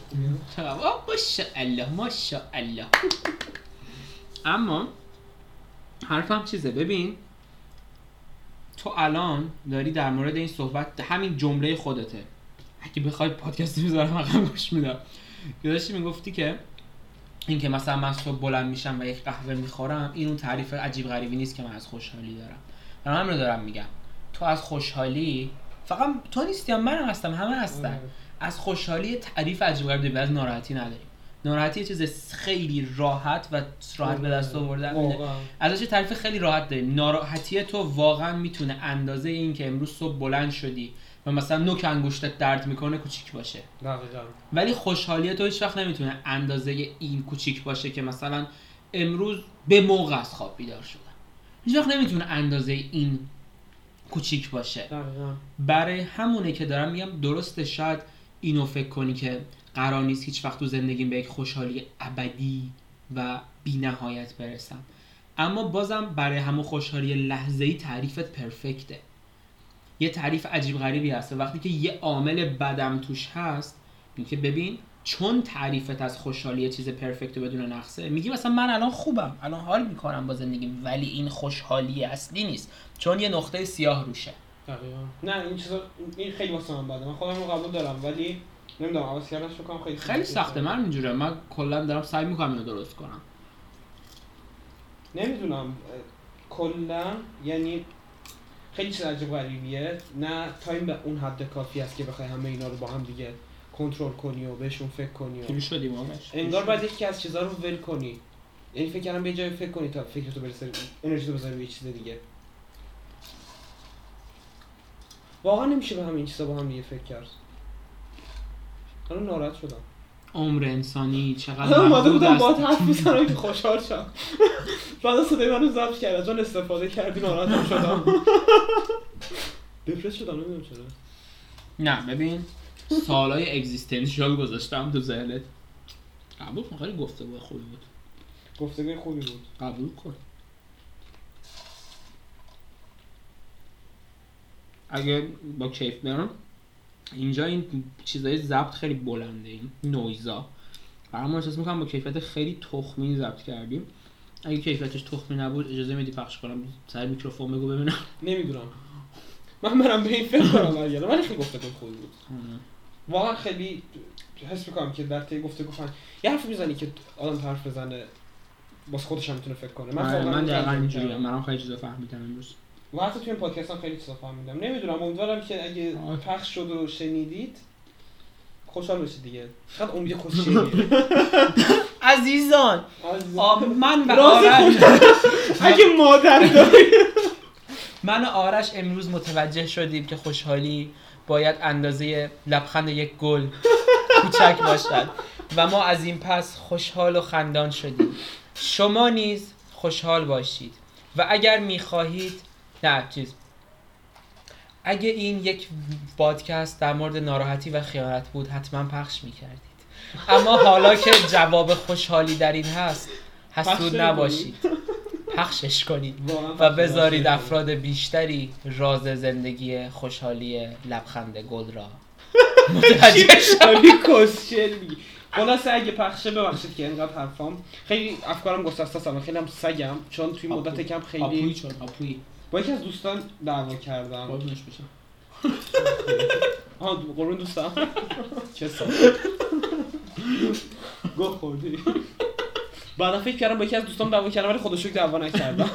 چقدر آه، ماشاءالله ماشاءالله. اما حرفم چیزه؟ ببین تو الان داری در مورد این صحبت همین جمله خودته. اگه بخوای پادکست می‌ذارم عقب گوش میدم. که داشتی می‌گفتی که اینکه مثلا من صبح بلند میشم و یک قهوه می‌خورم این اون تعریف عجیب غریبی نیست که من از خوشحالی دارم. من همین رو دارم میگم. تو از خوشحالی فقط تو نیستی هم من هستم همه هستن. از خوشحالی تعریف عجیب غریب داریم از ناراحتی نداریم. ناراحتی یه چیز خیلی راحت و راحت به دست آوردن. ازش تعریف خیلی راحت داریم. ناراحتی تو واقعا می‌تونه اندازه این که امروز صبح بلند شدی و مثلا نوک انگشتت درد می‌کنه کوچیک باشه. دقیقاً. ولی خوشحالی تو هیچ وقت نمی‌تونه اندازه این کوچیک باشه که مثلا امروز به موقع از خواب بیدار شدم. هیچ وقت نمی‌تونه اندازه این کوچیک باشه. دقیقاً. برای همونه که دارم میگم درسته شاید اینو فکر کنی که قرار نیست هیچ وقت تو زندگیم به یک خوشحالی ابدی و بی نهایت برسم. اما بازم برای همون خوشحالی لحظه ای تعریفت پرفکته. یه تعریف عجیب غریبی هست. وقتی که یه عامل بدم توش هست میگه که ببین چون تعریفت از خوشحالی چیز پرفکت و بدون نقصه میگی مثلا من الان خوبم الان حال می‌کنم با زندگیم ولی این خوشحالی اصلی نیست. چون یه نقطه سیاه روشه. دقیقاً. نه این چیزا این خیلی واسه من بده. من خودم رو قبول دارم ولی نمی‌دونم عوض کردنش رو خیلی خیلی سخته من اینجوره من کلا دارم سعی می‌کنم اینو درست کنم. نمی‌دونم. کلا یعنی خیلی چیز عجیب غریبیه. نه تایم به اون حد کافی است که بخوای همه اینا رو با هم دیگه کنترل کنی و بهشون فکر کنی و شروع شدیم انگار باید یکی از چیزا رو ول کنی. یعنی فکر کردم به جای فکر کنی تا فکرتو برسه انرژی تو بذاری یه چیز دیگه. واقعا نمیشه به همین چیزا با هم دیگه فکر کرد. الان ناراحت شدم. عمر انسانی چقدر الان اومده بودم است. حرف می‌زنم که خوشحال شم. بعد صدای منو ضبط کرد چون استفاده کردی ناراحتم شدم. دپرس شدم نمی‌دونم چرا. نه ببین. سالای اگزیستنشیال گذاشتم تو ذهنت. قبول کن خیلی گفتگو خوبی بود. گفتگوی خوبی بود. قبول کن. اگه با کیف برم اینجا این چیزای ضبط خیلی بلنده این نویزا. برای ما احساس می‌کنم با کیفیت خیلی تخمی ضبط کردیم. اگه کیفیتش تخمی نبود اجازه میدی پخش کنم. سر میکروفون بگو ببینم. نمی‌دونم. من برم به این فکر کنم برگردم. ولی خیلی گفتگو خوبی بود. واقعا خیلی حس می‌کنم که در طی گفتگو فن یه حرف می‌زنی که آدم حرف بزنه واسه خودش هم می‌تونه فکر کنه. من, واقعا من دقیقا تجربه اینجوریه. منم خیلی چیزا فهمیدم امروز. و حتی توی این پادکست هم خیلی چیزا فهمیدم. نمی‌دونم امیدوارم که اگه. پخش شد و شنیدید خوشحال بشید دیگه. چقدر امید خوشیه عزیزان من و آرش اگه مادر داری. من و آرش امروز متوجه شدیم که خوشحالی. باید اندازه لبخند یک گل کوچک باشد. و ما از این پس خوشحال و خندان شدیم. شما نیز خوشحال باشید. و اگر می‌خواهید نه چیز. اگه این یک پادکست در مورد ناراحتی و خیانت بود حتما پخش می‌کردید. اما حالا که جواب خوشحالی در این هست حسود نباشید. پخشش کنید. و بذارید افراد بیشتری راز زندگی خوشحالی لبخند گل را. متوجه میگی خلاصه اگه پخشه ببخشید که اینقدر حرفام. خیلی افکارم گسسته است خیلی هم سگم چون توی مدت آپوی. کم خیلی چون هاپویی با یکی از دوستان دعوا کردم. قربونش بشم. آها قربون دوستم. چه سال گفت خوردی. بعدا فکر کردم با یکی از دوستام دعوا کردم ولی خدا شکر دعوا نکردم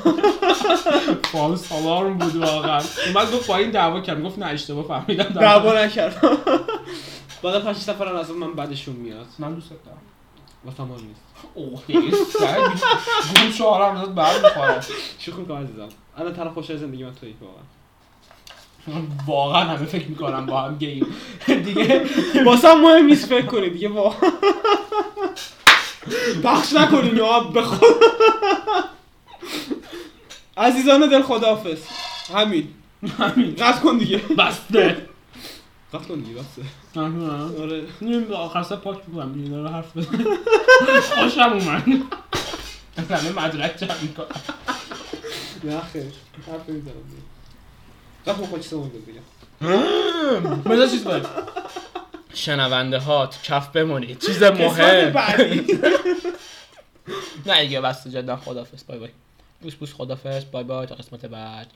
فالس آلارم بود واقعا. اومد گفت با این دعوا کرد گفت نه اشتباه فهمیدم. دعوا نکردم. بعد پنج شش نفر از من بعدشون میاد. من دوست دارم. واسه ما نیست. اوه گوم شوهرم داد بر می‌خوره شوخی می‌کنم عزیزم. الان طرف خوشحال زندگی من تویی واقعا. واقعا همه فکر می‌کنم با هم گیم. دیگه واسه هم مهم نیست فکر کنید دیگه واقعا. بخش نکنین یا به خدا عزیزان دل خداحافظ. همین. همین. قطع کن دیگه. بسته. قطع کن دیگه بسه آره. آره. نیم آخر سر پاک بکنم دیگه داره حرف بزن. خوشم اومد. همه مدرک جمع می‌کنم. نه خیر. حرف می‌زنم دیگه قطع کن خود چیز مهم بگم بذار چیز باید شنونده ها تو کف بمونید. چیز مهم. نه دیگه بسته جدا. خدافز بای بای. بوس بوس خدافز بای بای تا قسمت بعد.